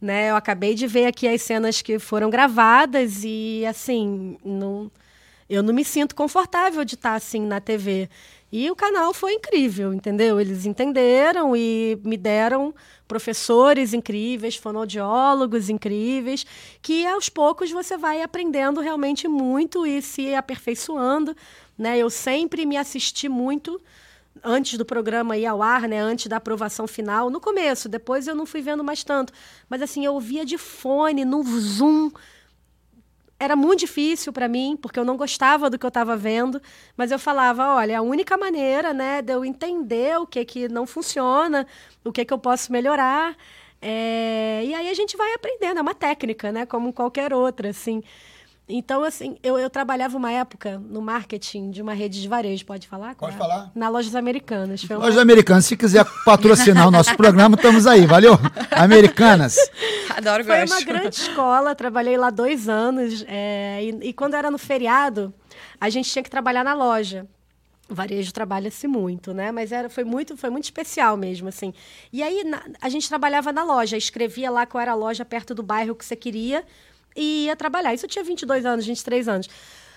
né? Eu acabei de ver aqui as cenas que foram gravadas e assim, não, eu não me sinto confortável de estar assim na TV. E o canal foi incrível, entendeu? Eles entenderam e me deram professores incríveis, fonoaudiólogos incríveis, que aos poucos você vai aprendendo realmente muito e se aperfeiçoando, né? Eu sempre me assisti muito antes do programa ir ao ar, né, antes da aprovação final, no começo, depois eu não fui vendo mais tanto. Mas assim, eu ouvia de fone, no Zoom. Era muito difícil para mim, porque eu não gostava do que eu estava vendo, mas eu falava, olha, a única maneira, né, de eu entender o que que não funciona, o que que eu posso melhorar, é... e aí a gente vai aprendendo, é uma técnica, né, como qualquer outra, assim. Então, assim, eu, eu trabalhava uma época no marketing de uma rede de varejo, pode falar? Pode falar. Na Lojas Americanas. Foi Lojas Americanas, se quiser patrocinar o nosso programa, estamos aí, valeu? Americanas. Adoro Foi gosto. uma grande escola, trabalhei lá dois anos, é, e, e quando era no feriado, a gente tinha que trabalhar na loja. O varejo trabalha-se muito, né? Mas era, foi, muito, foi muito especial mesmo, assim. E aí, na, a gente trabalhava na loja, escrevia lá qual era a loja perto do bairro que você queria, e ia trabalhar. Isso eu tinha 22 anos, 23 anos.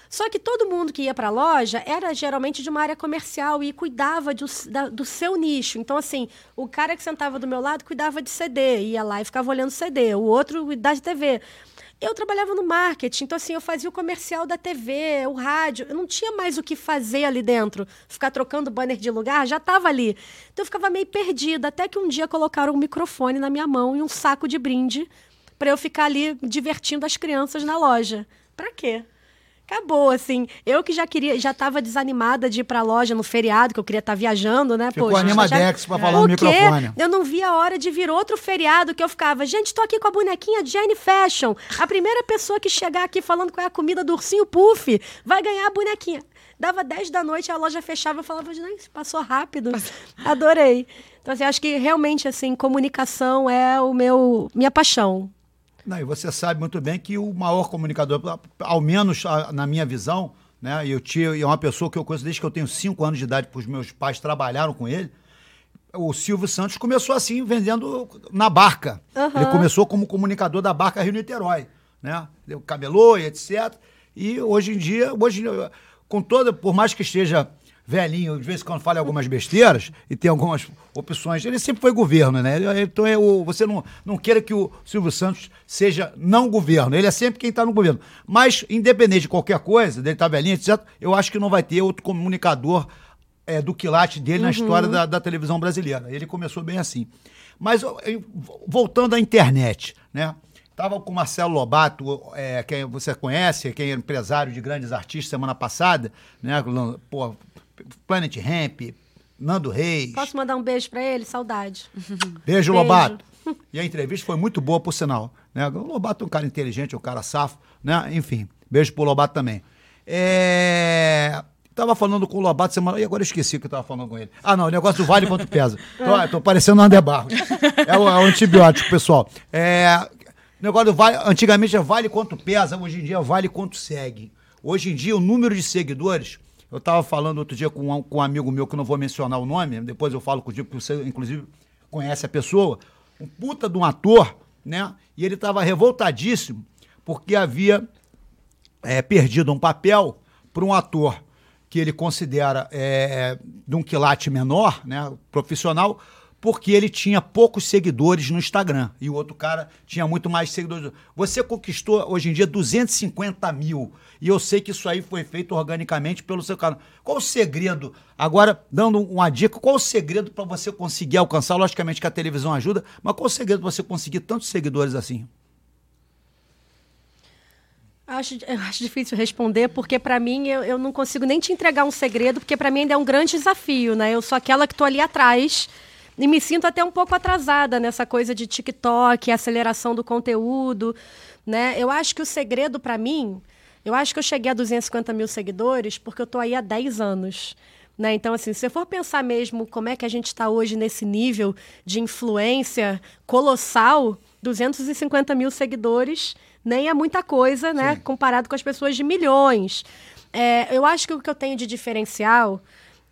Só que todo mundo que ia para a loja era geralmente de uma área comercial e cuidava do, da, do seu nicho. Então, assim, o cara que sentava do meu lado cuidava de CD, ia lá e ficava olhando CD, o outro cuidava de TV. Eu trabalhava no marketing, então assim, eu fazia o comercial da TV, o rádio, eu não tinha mais o que fazer ali dentro. Ficar trocando banner de lugar, já estava ali. Então eu ficava meio perdida, até que um dia colocaram um microfone na minha mão e um saco de brinde para eu ficar ali divertindo as crianças na loja. Para quê? acabou, assim. Eu que já queria, já tava desanimada de ir pra loja no feriado, que eu queria estar tá viajando, né? Ficou Poxa, animadex já... pra falar o no microfone. Eu não via a hora de vir outro feriado que eu ficava, gente, tô aqui com a bonequinha Jane Fashion. A primeira pessoa que chegar aqui falando qual é a comida do ursinho Puff vai ganhar a bonequinha. Dava 10 da noite, a loja fechava, eu falava, gente, passou rápido. Adorei. Então, assim, acho que realmente, assim, comunicação é o meu, minha paixão. Não, e você sabe muito bem que o maior comunicador, ao menos na minha visão, né? E eu tinha, é uma pessoa que eu conheço desde que eu tenho cinco anos de idade, porque os meus pais trabalharam com ele. O Silvio Santos começou assim, vendendo na barca. Uhum. Ele começou como comunicador da barca Rio Niterói, né? Camelô e etc. E hoje em dia, hoje, com toda, por mais que esteja velhinho, de vez em quando fala algumas besteiras e tem algumas opções. Ele sempre foi governo, né? Então é o, você não, não queira que o Silvio Santos seja não governo. Ele é sempre quem está no governo. Mas, independente de qualquer coisa, dele estar tá velhinho, etc., eu acho que não vai ter outro comunicador é, do quilate dele uhum. na história da, da, televisão brasileira. Ele começou bem assim. Mas, voltando à internet, né? Estava com o Marcelo Lobato, é, quem você conhece, quem é empresário de grandes artistas semana passada, né? Pô, Planet Ramp, Nando Reis. Posso mandar um beijo para ele? Saudade. Beijo, beijo, Lobato. E a entrevista foi muito boa, por sinal. Né? O Lobato é um cara inteligente, é um cara safo, né? Enfim, beijo pro Lobato também. É... Tava falando com o Lobato semana. E agora eu esqueci o que eu tava falando com ele. Ah, não, o negócio do vale quanto pesa. tô, tô parecendo o André Barros. É o, é o antibiótico, pessoal. É. O negócio do vale. Antigamente é vale quanto pesa, hoje em dia é vale quanto segue. Hoje em dia, o número de seguidores eu estava falando outro dia com um, com um amigo meu, que não vou mencionar o nome, depois eu falo contigo, porque você, inclusive, conhece a pessoa. Um puta de um ator, né? E ele estava revoltadíssimo porque havia é, perdido um papel para um ator que ele considera é, de um quilate menor, né, profissional, porque ele tinha poucos seguidores no Instagram e o outro cara tinha muito mais seguidores. Você conquistou hoje em dia 250 mil e eu sei que isso aí foi feito organicamente pelo seu canal. Qual o segredo? Agora, dando uma dica, qual o segredo para você conseguir alcançar? Logicamente que a televisão ajuda, mas qual o segredo para você conseguir tantos seguidores assim? Acho, acho difícil responder, porque para mim eu, eu não consigo nem te entregar um segredo, porque para mim ainda é um grande desafio, né? Eu sou aquela que estou ali atrás e me sinto até um pouco atrasada nessa coisa de TikTok, aceleração do conteúdo, né? Eu acho que o segredo para mim, eu acho que eu cheguei a 250 mil seguidores porque eu tô aí há 10 anos. Né? Então, assim, se você for pensar mesmo como é que a gente está hoje nesse nível de influência colossal, 250 mil seguidores nem é muita coisa, né? Sim. Comparado com as pessoas de milhões. É, eu acho que o que eu tenho de diferencial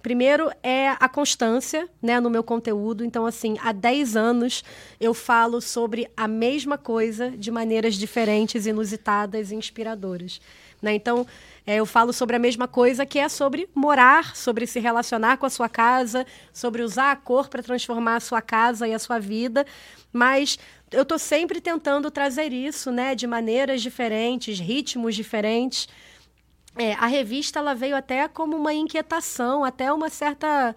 Primeiro é a constância né, no meu conteúdo. Então, assim, há 10 anos eu falo sobre a mesma coisa de maneiras diferentes, inusitadas e inspiradoras. Né? Então, é, eu falo sobre a mesma coisa que é sobre morar, sobre se relacionar com a sua casa, sobre usar a cor para transformar a sua casa e a sua vida. Mas eu estou sempre tentando trazer isso né, de maneiras diferentes, ritmos diferentes. É, a revista ela veio até como uma inquietação, até uma certa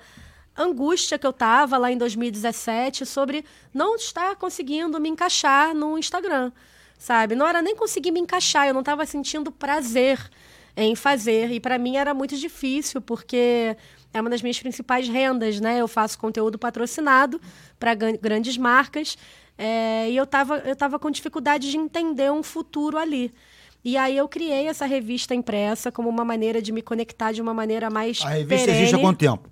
angústia que eu tava lá em 2017 sobre não estar conseguindo me encaixar no Instagram, sabe? Não era nem conseguir me encaixar, eu não estava sentindo prazer em fazer e para mim era muito difícil porque é uma das minhas principais rendas, né? Eu faço conteúdo patrocinado para grandes marcas é, e eu estava eu tava com dificuldade de entender um futuro ali. E aí eu criei essa revista impressa como uma maneira de me conectar de uma maneira mais A revista perene. existe há quanto tempo?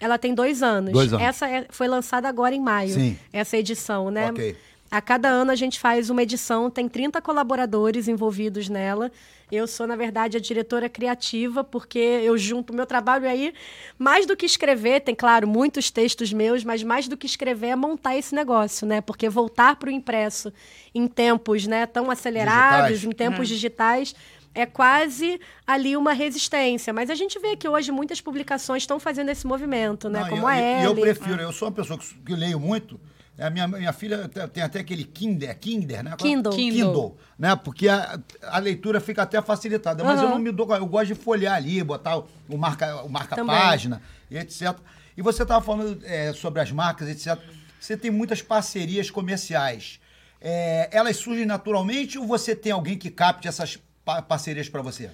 Ela tem dois anos. Dois anos. Essa é, foi lançada agora em maio. Sim. Essa edição, né? Ok. A cada ano a gente faz uma edição, tem 30 colaboradores envolvidos nela. Eu sou, na verdade, a diretora criativa, porque eu junto o meu trabalho aí, mais do que escrever, tem, claro, muitos textos meus, mas mais do que escrever é montar esse negócio, né? Porque voltar para o impresso em tempos né, tão acelerados, digitais. em tempos é. digitais, é quase ali uma resistência. Mas a gente vê que hoje muitas publicações estão fazendo esse movimento, né? Não, como eu, a Ellie. Eu prefiro, eu sou uma pessoa que, que leio muito, a minha, minha filha tem até aquele Kinder, Kinder, né? Kindle. Kindle, né? Porque a, a leitura fica até facilitada. Mas uhum. eu não me dou. Eu gosto de folhear ali, botar o marca, o marca página e etc. E você estava falando é, sobre as marcas, etc. Você tem muitas parcerias comerciais. É, elas surgem naturalmente ou você tem alguém que capte essas parcerias para você?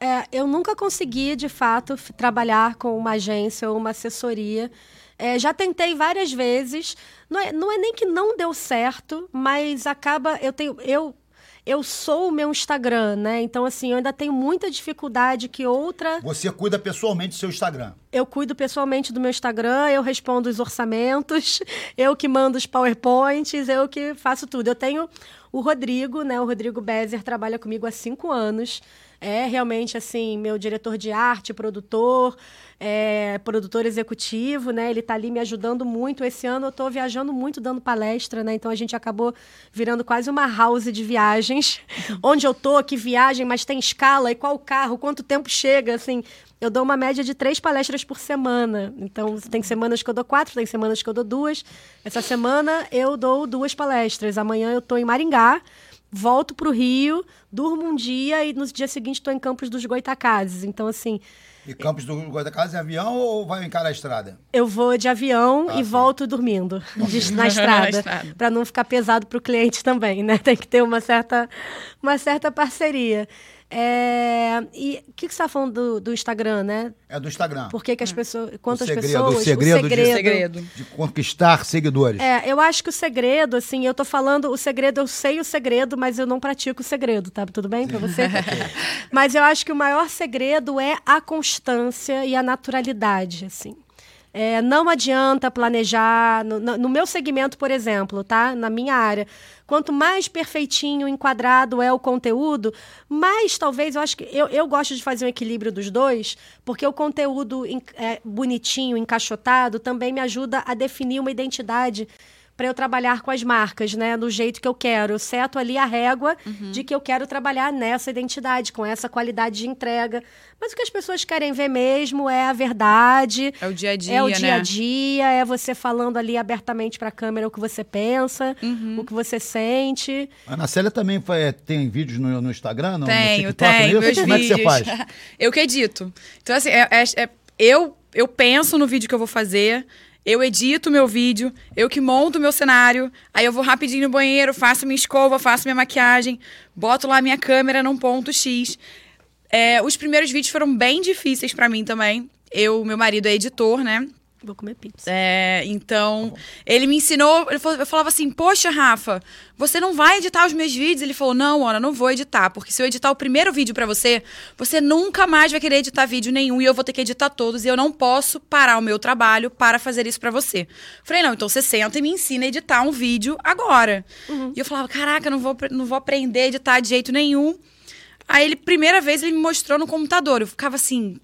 É, eu nunca consegui, de fato, trabalhar com uma agência ou uma assessoria. É, já tentei várias vezes. Não é, não é nem que não deu certo, mas acaba. Eu tenho. Eu, eu sou o meu Instagram, né? Então, assim, eu ainda tenho muita dificuldade que outra. Você cuida pessoalmente do seu Instagram? Eu cuido pessoalmente do meu Instagram, eu respondo os orçamentos, eu que mando os PowerPoints, eu que faço tudo. Eu tenho o Rodrigo, né? O Rodrigo Bezer trabalha comigo há cinco anos é realmente assim meu diretor de arte, produtor, é, produtor executivo, né? Ele está ali me ajudando muito. Esse ano eu estou viajando muito, dando palestra, né? Então a gente acabou virando quase uma house de viagens. Onde eu tô, que viagem, mas tem escala e qual carro, quanto tempo chega, assim. Eu dou uma média de três palestras por semana. Então, tem semanas que eu dou quatro, tem semanas que eu dou duas. Essa semana eu dou duas palestras. Amanhã eu estou em Maringá volto para o Rio, durmo um dia e no dia seguinte estou em Campos dos Goitacazes. Então, assim. E Campos dos Goitacazes é avião ou vai encarar a estrada? Eu vou de avião ah, e sim. volto dormindo de, na estrada, para não ficar pesado para o cliente também, né? Tem que ter uma certa, uma certa parceria. É, e o que, que você está falando do, do, Instagram, né? É do Instagram. Por que, que as pessoas. Quantas o segredo, pessoas. O segredo, o segredo, de, segredo, de, conquistar seguidores. É, eu acho que o segredo, assim, eu tô falando, o segredo, eu sei o segredo, mas eu não pratico o segredo, tá? Tudo bem para você? mas eu acho que o maior segredo é a constância e a naturalidade, assim. É, não adianta planejar. No, no, meu segmento, por exemplo, tá? Na minha área. Quanto mais perfeitinho, enquadrado é o conteúdo, mais talvez eu acho que. Eu, eu gosto de fazer um equilíbrio dos dois, porque o conteúdo é, bonitinho, encaixotado, também me ajuda a definir uma identidade para eu trabalhar com as marcas, né? Do jeito que eu quero. Eu seto ali a régua uhum. de que eu quero trabalhar nessa identidade, com essa qualidade de entrega. Mas o que as pessoas querem ver mesmo é a verdade. É o dia a dia, É o dia a né? dia, é você falando ali abertamente para a câmera o que você pensa, uhum. o que você sente. A Ana Célia também tem vídeos no, no Instagram, no, tenho, no TikTok, tenho, meus Como vídeos. é que você faz? eu que edito. Então, assim, é, é, é, eu, eu penso no vídeo que eu vou fazer, eu edito meu vídeo, eu que monto meu cenário, aí eu vou rapidinho no banheiro, faço minha escova, faço minha maquiagem, boto lá minha câmera num ponto X. É, os primeiros vídeos foram bem difíceis para mim também. Eu, meu marido é editor, né? Vou comer pizza. É, então, ele me ensinou, ele falou, eu falava assim, poxa, Rafa, você não vai editar os meus vídeos? Ele falou, não, Ana, não vou editar, porque se eu editar o primeiro vídeo para você, você nunca mais vai querer editar vídeo nenhum e eu vou ter que editar todos e eu não posso parar o meu trabalho para fazer isso para você. Falei, não, então você senta e me ensina a editar um vídeo agora. Uhum. E eu falava, caraca, não vou, não vou aprender a editar de jeito nenhum. Aí ele, primeira vez, ele me mostrou no computador. Eu ficava assim,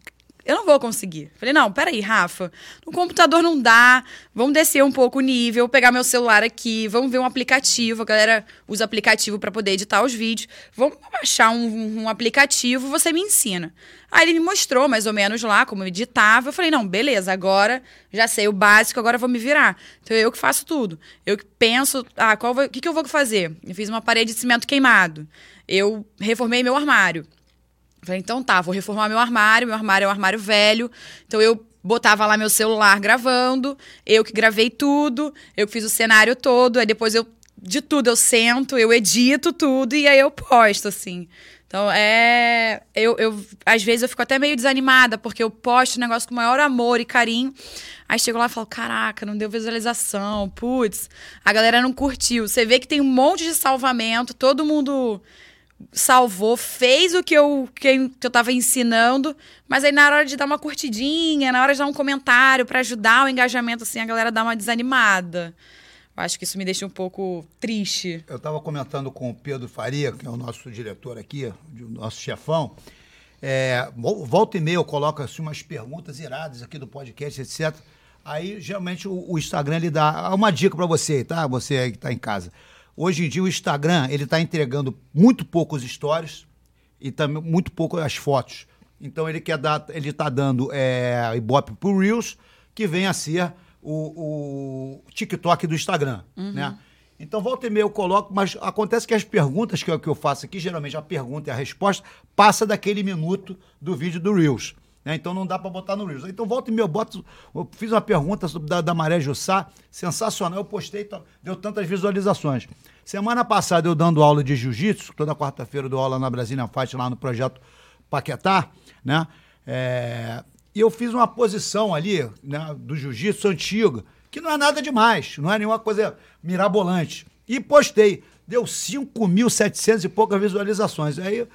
eu não vou conseguir. Falei, não, peraí, Rafa, no computador não dá, vamos descer um pouco o nível, pegar meu celular aqui, vamos ver um aplicativo, a galera usa aplicativo para poder editar os vídeos, vamos baixar um, um, aplicativo, você me ensina. Aí ele me mostrou mais ou menos lá como eu editava, eu falei, não, beleza, agora já sei o básico, agora vou me virar. Então eu que faço tudo. Eu que penso, ah, qual o que, que eu vou fazer? Eu fiz uma parede de cimento queimado, eu reformei meu armário. Falei, então tá, vou reformar meu armário. Meu armário é um armário velho. Então eu botava lá meu celular gravando, eu que gravei tudo, eu que fiz o cenário todo, aí depois eu de tudo eu sento, eu edito tudo e aí eu posto assim. Então é, eu, eu às vezes eu fico até meio desanimada porque eu posto o negócio com o maior amor e carinho. Aí chego lá e falo, caraca, não deu visualização, putz, a galera não curtiu. Você vê que tem um monte de salvamento, todo mundo salvou, fez o que eu, que, eu tava ensinando, mas aí na hora de dar uma curtidinha, na hora de dar um comentário para ajudar o engajamento, assim, a galera dá uma desanimada. Eu acho que isso me deixa um pouco triste. Eu estava comentando com o Pedro Faria, que é o nosso diretor aqui, o nosso chefão. É, volta e meia eu coloco assim, umas perguntas iradas aqui do podcast, etc. Aí, geralmente, o, o Instagram ele dá uma dica para você, tá? Você aí que está em casa. Hoje em dia o Instagram ele está entregando muito poucos stories e também muito pouco as fotos. Então ele quer dar, ele está dando é, ibope para o Reels, que vem a ser o, o TikTok do Instagram, uhum. né? Então, volta e meia eu coloco, mas acontece que as perguntas que eu, que eu faço aqui, geralmente a pergunta e a resposta, passa daquele minuto do vídeo do Reels. Né? Então não dá para botar no Reels. Então volta e meia, eu boto. Eu fiz uma pergunta sobre da, da Maré Jussá, sensacional. Eu postei, deu tantas visualizações. Semana passada eu dando aula de jiu-jitsu, toda quarta-feira eu dou aula na Brasília Fight lá no projeto Paquetá, né? É, e eu fiz uma posição ali, né, do jiu-jitsu antigo, que não é nada demais, não é nenhuma coisa mirabolante. E postei. Deu 5.700 e poucas visualizações. Aí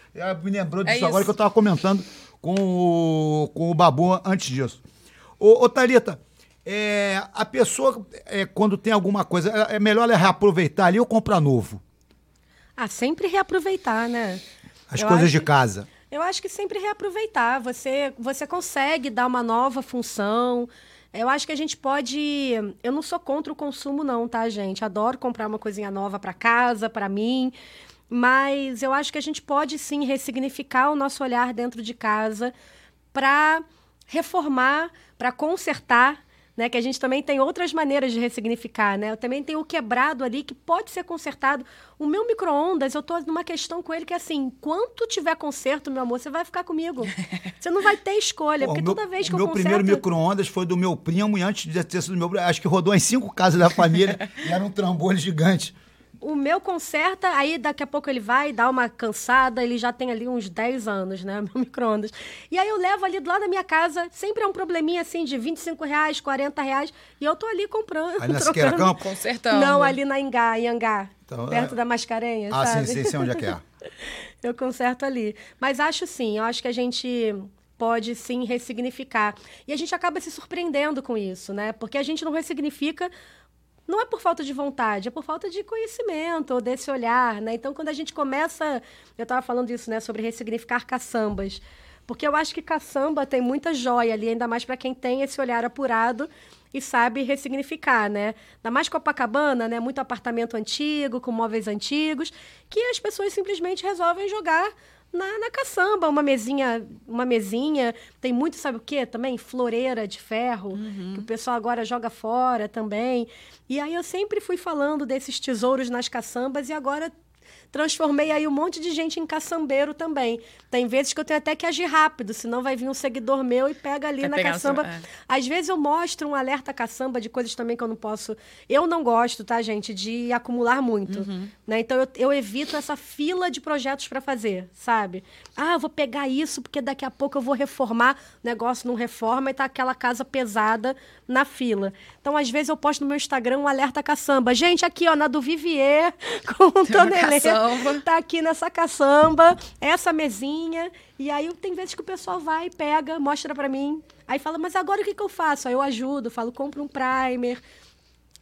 me lembrou disso é agora que eu estava comentando com o, com o Babu antes disso. Ô, ô Thalita, é, a pessoa, é, quando tem alguma coisa, é, é melhor ela reaproveitar ali ou comprar novo? Ah, sempre reaproveitar, né? As eu coisas acho, de casa. Eu acho que sempre reaproveitar. Você, você consegue dar uma nova função. Eu acho que a gente pode. Eu não sou contra o consumo, não, tá, gente? Adoro comprar uma coisinha nova para casa, para mim. Mas eu acho que a gente pode sim ressignificar o nosso olhar dentro de casa para reformar, para consertar né? Que a gente também tem outras maneiras de ressignificar, né? Eu também tenho o quebrado ali que pode ser consertado. O meu micro-ondas, eu tô numa questão com ele que é assim, enquanto tiver conserto, meu amor, você vai ficar comigo. Você não vai ter escolha, Pô, porque meu, toda vez que eu conserto... meu primeiro micro-ondas foi do meu primo e antes de ter sido do meu... Acho que rodou em cinco casas da família e era um trambolho gigante. O meu conserta, aí daqui a pouco ele vai dar uma cansada, ele já tem ali uns 10 anos, né? Meu micro-ondas. E aí eu levo ali do lado da minha casa, sempre é um probleminha assim de 25 reais, 40 reais, e eu tô ali comprando. Ali na Siqueira Campo? Consertando. Não, ali na Engá, em Angá. Então, perto é... da Mascarenhas, ah, sabe? sim, sim, sei onde é que é. eu conserto ali. Mas acho sim, eu acho que a gente pode sim ressignificar. E a gente acaba se surpreendendo com isso, né? Porque a gente não ressignifica não é por falta de vontade, é por falta de conhecimento, ou desse olhar, né? Então, quando a gente começa... Eu estava falando isso, né? Sobre ressignificar caçambas. Porque eu acho que caçamba tem muita joia ali, ainda mais para quem tem esse olhar apurado e sabe ressignificar, né? Ainda mais Copacabana, né? Muito apartamento antigo, com móveis antigos, que as pessoas simplesmente resolvem jogar na, na caçamba, uma mesinha, uma mesinha. Tem muito, sabe o quê? Também floreira de ferro, uhum. que o pessoal agora joga fora também. E aí eu sempre fui falando desses tesouros nas caçambas e agora transformei aí um monte de gente em caçambeiro também. Tem vezes que eu tenho até que agir rápido, senão vai vir um seguidor meu e pega ali vai na caçamba. Sua, é. Às vezes eu mostro um alerta caçamba de coisas também que eu não posso. Eu não gosto, tá, gente, de acumular muito. Uhum. Né? Então eu, eu evito essa fila de projetos para fazer, sabe? Ah, eu vou pegar isso porque daqui a pouco eu vou reformar. O negócio não reforma e tá aquela casa pesada na fila. Então, às vezes, eu posto no meu Instagram um alerta caçamba. Gente, aqui, ó, na do Vivier, com o Tonelê. Tá aqui nessa caçamba, essa mesinha. E aí, tem vezes que o pessoal vai, pega, mostra para mim. Aí fala, mas agora o que, que eu faço? Aí eu ajudo, falo, compra um primer,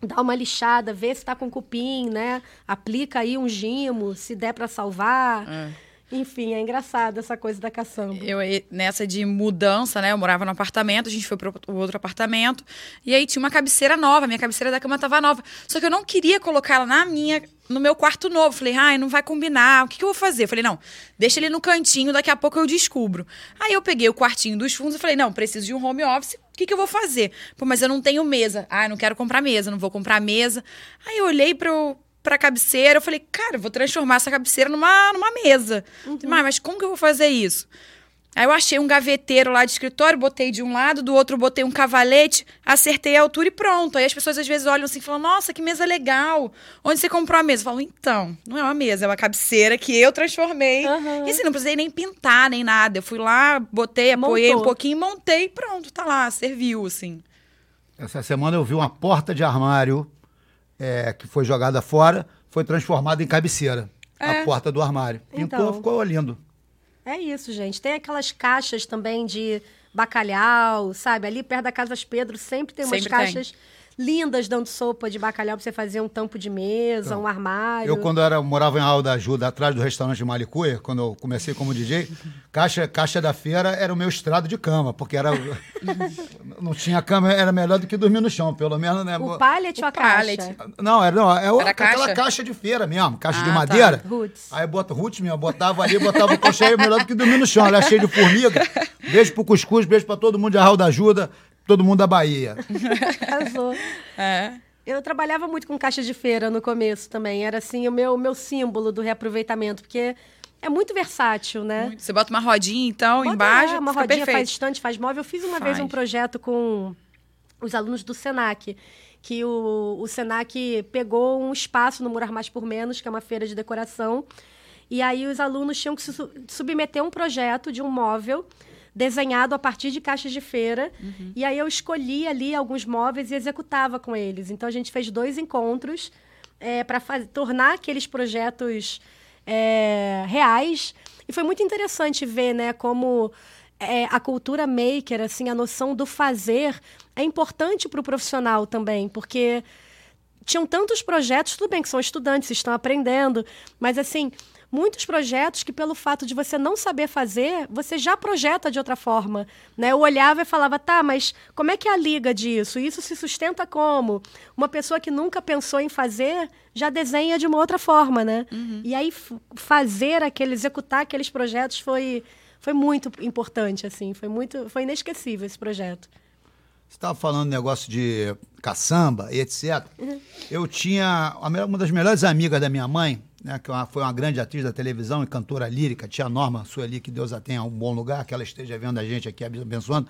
dá uma lixada, vê se tá com cupim, né? Aplica aí um gimo, se der para salvar. É. Enfim, é engraçado essa coisa da caçamba. Eu, nessa de mudança, né? Eu morava no apartamento, a gente foi para o outro apartamento. E aí tinha uma cabeceira nova, minha cabeceira da cama estava nova. Só que eu não queria colocar ela na minha, no meu quarto novo. Falei, ai, não vai combinar. O que, que eu vou fazer? Falei, não, deixa ele no cantinho, daqui a pouco eu descubro. Aí eu peguei o quartinho dos fundos e falei, não, preciso de um home office. O que, que eu vou fazer? Pô, mas eu não tenho mesa. Ah, não quero comprar mesa, não vou comprar mesa. Aí eu olhei para pra cabeceira. Eu falei, cara, eu vou transformar essa cabeceira numa, numa mesa. Uhum. Mas, mas como que eu vou fazer isso? Aí eu achei um gaveteiro lá de escritório, botei de um lado, do outro botei um cavalete, acertei a altura e pronto. Aí as pessoas às vezes olham assim e falam: Nossa, que mesa legal! Onde você comprou a mesa? Eu falo: Então, não é uma mesa, é uma cabeceira que eu transformei. Uhum. E assim, não precisei nem pintar nem nada. Eu fui lá, botei, apoiei Montou. um pouquinho, montei e pronto, tá lá, serviu, assim. Essa semana eu vi uma porta de armário é, que foi jogada fora, foi transformada em cabeceira. É. A porta do armário. Pintou, então, ficou lindo. É isso, gente. Tem aquelas caixas também de bacalhau, sabe? Ali perto da Casa Pedro sempre tem umas sempre caixas. Tem lindas dando sopa de bacalhau pra você fazer um tampo de mesa, então, um armário. Eu, quando era, morava em Aula da Ajuda, atrás do restaurante de Malicuia, quando eu comecei como DJ, caixa, caixa da feira era o meu estrado de cama, porque era. não tinha cama, era melhor do que dormir no chão, pelo menos, né? O pallet ou a caixa? Não, era, não, é era aquela caixa? caixa de feira mesmo, caixa ah, de madeira. Tá. Roots. Aí bota roots mesmo, botava ali, botava o colchão aí, melhor do que dormir no chão. Era cheio de formiga. Beijo pro cuscuz, beijo pra todo mundo de Arral da Ajuda todo mundo da Bahia. Arrasou. É. Eu trabalhava muito com caixa de feira no começo também. Era assim o meu, meu símbolo do reaproveitamento, porque é muito versátil, né? Muito. Você bota uma rodinha, então, Pode embaixo. É, uma rodinha perfeito. faz estante, faz móvel. Eu fiz uma faz. vez um projeto com os alunos do SENAC, que o, o SENAC pegou um espaço no Murar Mais por Menos, que é uma feira de decoração, E aí os alunos tinham que se submeter a um projeto de um móvel desenhado a partir de caixas de feira. Uhum. E aí eu escolhi ali alguns móveis e executava com eles. Então a gente fez dois encontros é, para tornar aqueles projetos é, reais. E foi muito interessante ver, né, como é, a cultura maker, assim, a noção do fazer é importante para o profissional também, porque tinham tantos projetos, tudo bem que são estudantes, estão aprendendo, mas assim, muitos projetos que, pelo fato de você não saber fazer, você já projeta de outra forma. Né? Eu olhava e falava, tá, mas como é que é a liga disso? Isso se sustenta como? Uma pessoa que nunca pensou em fazer já desenha de uma outra forma, né? Uhum. E aí fazer aquele, executar aqueles projetos foi, foi muito importante, assim, foi muito, foi inesquecível esse projeto. Você estava falando negócio de caçamba e etc. Uhum. Eu tinha uma das melhores amigas da minha mãe, né, que é foi uma grande atriz da televisão e cantora lírica, tia Norma Sueli, que Deus a tenha um bom lugar, que ela esteja vendo a gente aqui abençoando.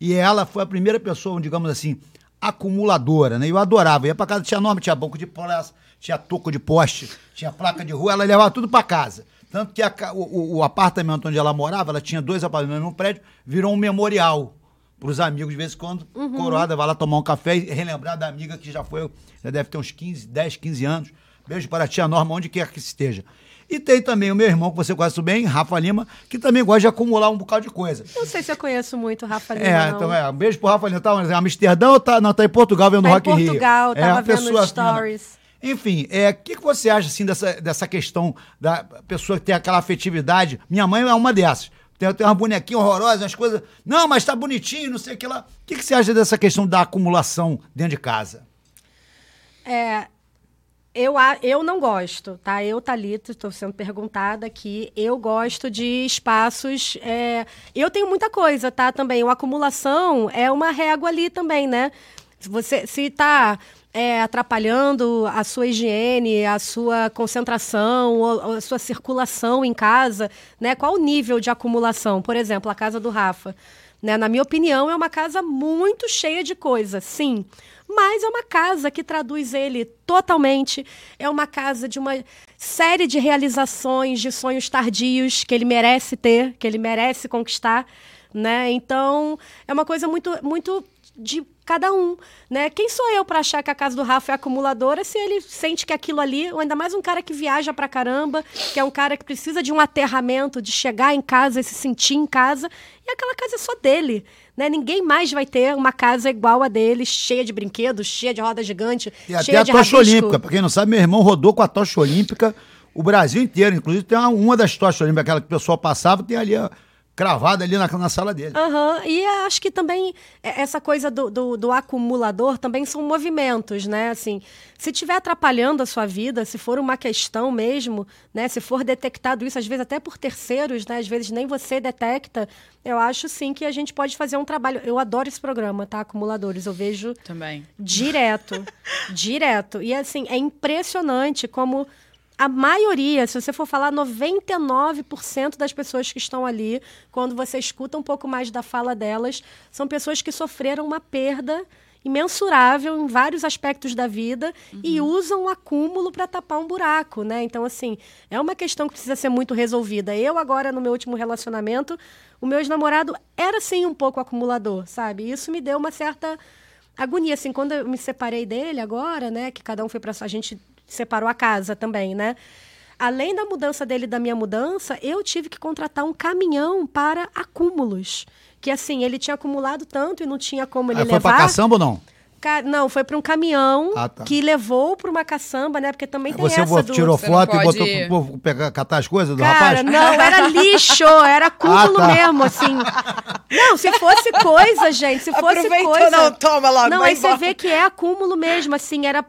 E ela foi a primeira pessoa, digamos assim, acumuladora, né? Eu adorava. ia para casa, tinha Norma, tinha banco de praça, tinha toco de poste, tinha placa de rua, ela levava tudo para casa. Tanto que a, o, o, apartamento onde ela morava, ela tinha dois apartamentos no prédio, virou um memorial para os amigos, de vez em quando, uhum. coroada, vai lá tomar um café e relembrar da amiga que já foi, já deve ter uns 15, 10, 15 anos Beijo para a tia Norma, onde quer que esteja. E tem também o meu irmão, que você conhece bem, Rafa Lima, que também gosta de acumular um bocado de coisa. Não sei se eu conheço muito o Rafa Lima. É, não. então é. Um beijo pro Rafa Lima. Tá em Amsterdã ou tá, não, tá em Portugal vendo tá Rock in Rio? Portugal, é, tava vendo pessoa, stories. Enfim, o é, que, que você acha assim dessa, dessa questão da pessoa que tem aquela afetividade? Minha mãe é uma dessas. Tem, tem uma bonequinha horrorosa, umas coisas. Não, mas tá bonitinho, não sei o que lá. O que, que você acha dessa questão da acumulação dentro de casa? É, eu, eu não gosto, tá? Eu, Thalita, estou sendo perguntada aqui. Eu gosto de espaços. É... Eu tenho muita coisa, tá? Também. A acumulação é uma régua ali também, né? Você, se está é, atrapalhando a sua higiene, a sua concentração, ou, a sua circulação em casa, né? Qual o nível de acumulação? Por exemplo, a casa do Rafa. Né? Na minha opinião, é uma casa muito cheia de coisa, sim mas é uma casa que traduz ele totalmente. É uma casa de uma série de realizações, de sonhos tardios que ele merece ter, que ele merece conquistar, né? Então, é uma coisa muito muito de cada um, né? Quem sou eu para achar que a casa do Rafa é acumuladora se ele sente que aquilo ali, ou ainda mais um cara que viaja pra caramba, que é um cara que precisa de um aterramento, de chegar em casa e se sentir em casa, e aquela casa é só dele, né? Ninguém mais vai ter uma casa igual a dele, cheia de brinquedos, cheia de roda gigante, e até a tocha olímpica, pra quem não sabe, meu irmão rodou com a tocha olímpica o Brasil inteiro, inclusive tem uma, uma das tochas olímpicas, aquela que o pessoal passava, tem ali cravada ali na, na sala dele. Uhum. E acho que também é, essa coisa do, do, do, acumulador também são movimentos, né? Assim, se estiver atrapalhando a sua vida, se for uma questão mesmo, né? Se for detectado isso, às vezes até por terceiros, né? Às vezes nem você detecta, eu acho sim que a gente pode fazer um trabalho. Eu adoro esse programa, tá? Acumuladores. Eu vejo também. Direto. direto. E assim, é impressionante como a maioria, se você for falar 99% das pessoas que estão ali, quando você escuta um pouco mais da fala delas, são pessoas que sofreram uma perda imensurável em vários aspectos da vida uhum. e usam o acúmulo para tapar um buraco, né? Então, assim, é uma questão que precisa ser muito resolvida. Eu, agora, no meu último relacionamento, o meu ex-namorado era, sim, um pouco acumulador, sabe? Isso me deu uma certa agonia, assim, quando eu me separei dele agora, né? Que cada um foi para a gente separou a casa também, né? Além da mudança dele e da minha mudança, eu tive que contratar um caminhão para acúmulos. Que assim, ele tinha acumulado tanto e não tinha como ele ah, levar. Foi para caçamba ou não? Não, foi para um caminhão ah, tá. que levou para uma caçamba, né? Porque também tem Você essa do... tirou foto e botou pro povo pegar, catar as coisas do Cara, rapaz? não, era lixo, era acúmulo ah, tá. mesmo, assim. Não, se fosse coisa, gente, se fosse Aproveitou, coisa... não, toma logo, Não, aí embora. você vê que é acúmulo mesmo, assim, era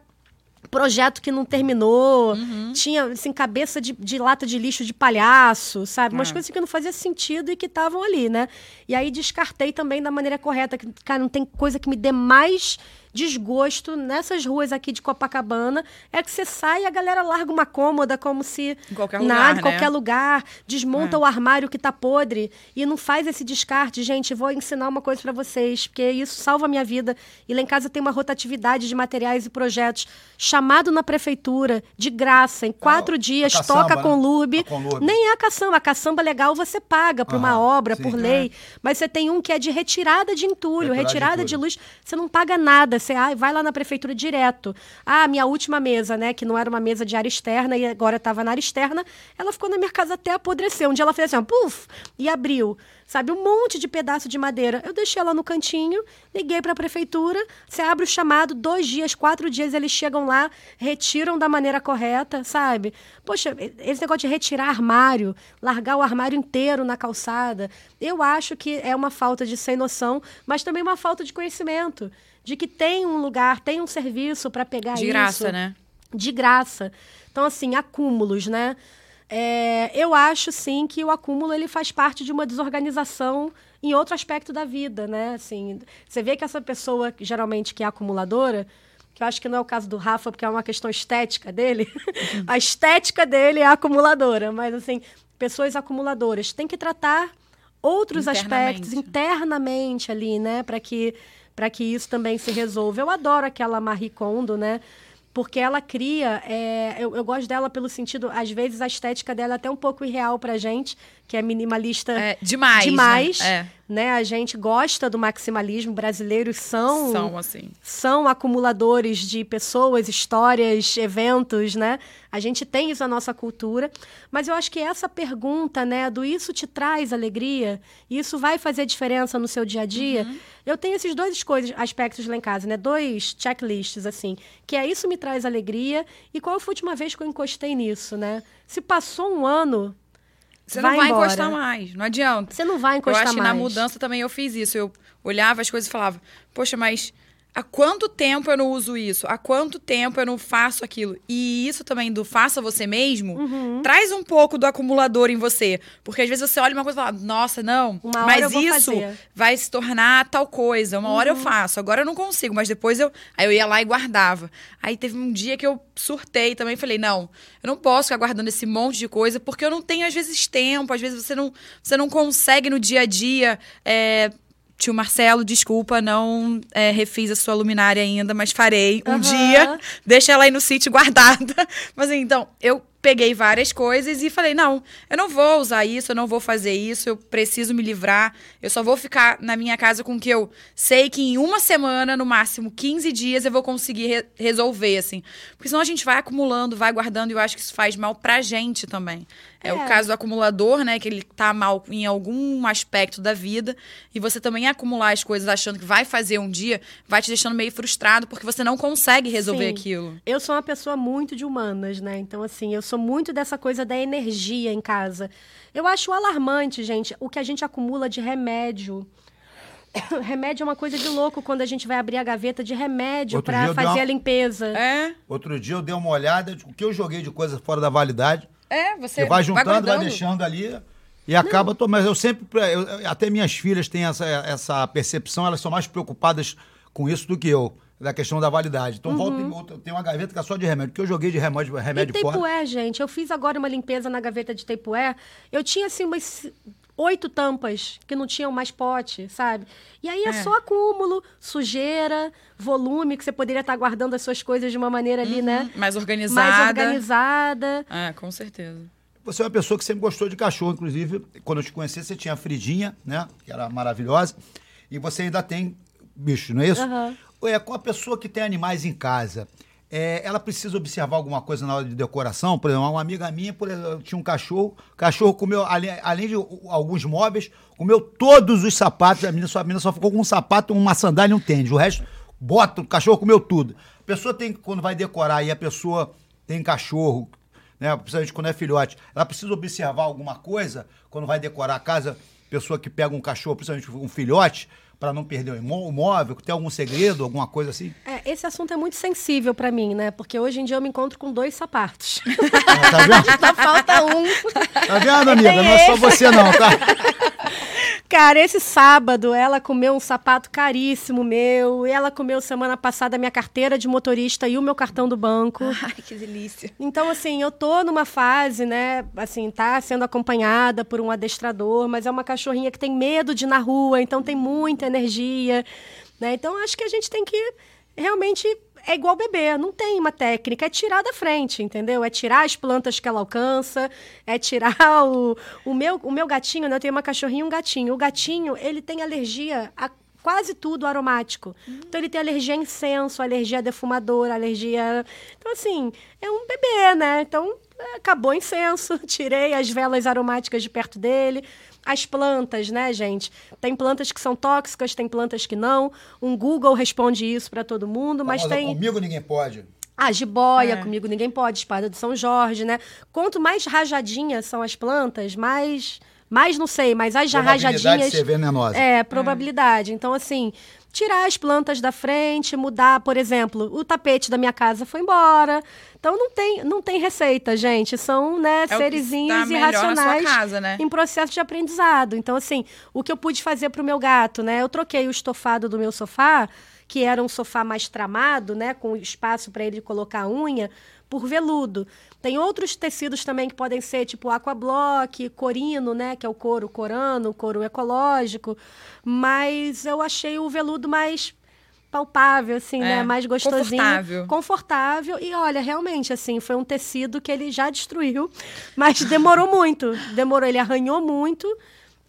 projeto que não terminou, uhum. tinha assim, cabeça de, de, lata de lixo de palhaço, sabe? Umas é. coisas que não fazia sentido e que estavam ali, né? E aí descartei também da maneira correta. Que, cara, não tem coisa que me dê mais desgosto nessas ruas aqui de Copacabana é que você sai e a galera larga uma cômoda como se em qualquer nada, lugar, em qualquer né? lugar, desmonta É. o armário que tá podre e não faz esse descarte. Gente, vou ensinar uma coisa para vocês, porque isso salva a minha vida. E lá em casa tem uma rotatividade de materiais e projetos chamado na prefeitura de graça, em quatro a dias, caçamba, toca né? com Conlurb. Nem é a caçamba. A caçamba legal você paga por uma obra, sim. por lei. Mas você tem um que é de retirada de entulho, Retirada de retirada de entulho. luz. Você não paga nada. Você ah, vai lá na prefeitura direto. Ah, minha última mesa, né? Que não era uma mesa de área externa e agora estava na área externa. Ela ficou na minha casa até apodrecer. Um dia ela fez assim, ó, puf, e abriu. Sabe, um monte de pedaço de madeira. Eu deixei ela no cantinho, liguei para a prefeitura. Você abre o chamado, dois dias, quatro dias, eles chegam lá, retiram da maneira correta, sabe? Poxa, esse negócio de retirar armário, largar o armário inteiro na calçada, eu acho que é uma falta de sem noção, mas também uma falta de conhecimento. De que tem um lugar, tem um serviço para pegar De isso graça, né? de graça. Então, assim, acúmulos, né? É, eu acho, sim, que o acúmulo ele faz parte de uma desorganização em outro aspecto da vida, né? Assim, você vê que essa pessoa, geralmente, que é acumuladora, que eu acho que não é o caso do Rafa, porque é uma questão estética dele, a estética dele é acumuladora, mas, assim, pessoas acumuladoras têm que tratar outros Internamente. aspectos internamente ali, né? Para que, para que isso também se resolva. Eu adoro aquela Marie Kondo, né? Porque ela cria. é, eu, eu gosto dela pelo sentido. Às vezes a estética dela é até um pouco irreal pra gente, que é minimalista É, demais. demais. Né? né? A gente gosta do maximalismo. Brasileiros são, É. São assim. são acumuladores de pessoas, histórias, eventos, né? A gente tem isso na nossa cultura, mas eu acho que essa pergunta, né, do isso te traz alegria, isso vai fazer diferença no seu dia a dia. Eu tenho esses dois coisas, aspectos lá em casa, né? Dois checklists assim, que é isso me traz alegria e qual foi a última vez que eu encostei nisso, né? Se passou um ano, Você Vai não vai embora. encostar mais, não adianta. você não vai Eu encostar acho que mais. na mudança também eu fiz isso. Eu olhava as coisas e falava, poxa, mas há quanto tempo eu não uso isso? Há quanto tempo eu não faço aquilo? E isso também do faça você mesmo, Uhum. traz um pouco do acumulador em você. Porque às vezes você olha uma coisa e fala, nossa, não, Uma mas isso. Uhum. vai se tornar tal coisa. Uma hora eu faço, agora eu não consigo, mas depois eu. Aí eu ia lá e guardava. Aí teve um dia que eu surtei também, falei, não, eu não posso ficar guardando esse monte de coisa, porque eu não tenho, às vezes, tempo, às vezes você não, você não consegue no dia a dia. é, Tio Marcelo, desculpa, não é, refiz a sua luminária ainda, mas farei um Aham. dia. Deixa ela aí no sítio guardada. Mas então, eu peguei várias coisas e falei: não, eu não vou usar isso, eu não vou fazer isso, eu preciso me livrar. Eu só vou ficar na minha casa com o que eu sei que em uma semana, no máximo 15 dias, eu vou conseguir re- resolver, assim. Porque senão a gente vai acumulando, vai guardando, e eu acho que isso faz mal pra gente também. É, É. o caso do acumulador, né? Que ele tá mal em algum aspecto da vida. E você também acumular as coisas achando que vai fazer um dia, vai te deixando meio frustrado, porque você não consegue resolver Sim. aquilo. Eu sou uma pessoa muito de humanas, né? Então, assim, eu sou muito dessa coisa da energia em casa. Eu acho alarmante, gente, o que a gente acumula de remédio. remédio é uma coisa de louco quando a gente vai abrir a gaveta de remédio para fazer uma- a limpeza. É, Outro dia eu dei uma olhada, o que eu joguei de coisa fora da validade. É, você Você vai juntando, vai, guardando. deixando ali e acaba. to- Mas eu sempre. eu- eu- até minhas filhas têm essa, essa percepção, elas são mais preocupadas com isso do que eu, da questão da validade. Então, volta e outra, tem uma gaveta que é só de remédio, que eu joguei de remédio, remédio e fora. Teipué, gente, eu fiz agora uma limpeza na gaveta de Teipué. Eu tinha, assim, umas oito tampas que não tinham mais pote, sabe? E aí é, É. só acúmulo, sujeira, volume, que você poderia estar guardando as suas coisas de uma maneira ali, né? Mais organizada. Mais organizada. É, com certeza. Você é uma pessoa que sempre gostou de cachorro, inclusive, quando eu te conheci, você tinha a Fridinha, né? Que era maravilhosa. E você ainda tem bicho, não é isso? Aham. É, com a pessoa que tem animais em casa, é, ela precisa observar alguma coisa na hora de decoração? Por exemplo, uma amiga minha por exemplo, tinha um cachorro, o cachorro comeu, além, além de alguns móveis, comeu todos os sapatos. A menina só, a menina só ficou com um sapato, uma sandália e um tênis. O resto, bota, o cachorro comeu tudo. A pessoa tem, quando vai decorar e a pessoa tem cachorro, né, principalmente quando é filhote, ela precisa observar alguma coisa quando vai decorar a casa, pessoa que pega um cachorro, principalmente um filhote, para não perder o móvel, tem algum segredo, alguma coisa assim? É, esse assunto é muito sensível pra mim, né? Porque hoje em dia eu me encontro com dois sapatos. Ah, tá vendo? Só falta um. Tá vendo, amiga? Não é só você não, tá? Cara, esse sábado ela comeu um sapato caríssimo meu. Ela comeu semana passada minha carteira de motorista e o meu cartão do banco. Ai, que delícia. Então, assim, eu tô numa fase, né? Assim, tá sendo acompanhada por um adestrador, mas é uma cachorrinha que tem medo de ir na rua, então tem muita energia. Né? Então, acho que a gente tem que realmente é igual bebê, não tem uma técnica, é tirar da frente, entendeu? É tirar as plantas que ela alcança, é tirar o, o, meu, o meu gatinho, né? Eu tenho uma cachorrinha e um gatinho. O gatinho, ele tem alergia a quase tudo aromático. Hum. Então ele tem alergia a incenso, alergia a defumador, alergia. Então, assim, é um bebê, né? Então, acabou o incenso, tirei as velas aromáticas de perto dele. As plantas, né, gente? Tem plantas que são tóxicas, tem plantas que não. Um Google responde isso para todo mundo, mas tem. Comigo ninguém pode. A jiboia, é. comigo ninguém pode, espada de São Jorge, né? Quanto mais rajadinhas são as plantas, mais. Mais não sei, mas as rajadinhas. De ser venenosa. É, probabilidade. É. Então, assim, tirar as plantas da frente, mudar, por exemplo, o tapete da minha casa foi embora. Então não tem, não tem receita, gente. São né, é serizinhos irracionais casa, né? em processo de aprendizado. Então, assim, o que eu pude fazer para o meu gato, né? Eu troquei o estofado do meu sofá, que era um sofá mais tramado, né? Com espaço para ele colocar a unha, por veludo. Tem outros tecidos também que podem ser tipo aquablock, corino, né, que é o couro corano, couro ecológico, mas eu achei o veludo mais palpável, assim, né? é, né? Mais gostosinho. Confortável. Confortável. E olha, realmente, assim, foi um tecido que ele já destruiu, mas demorou muito. Demorou, ele arranhou muito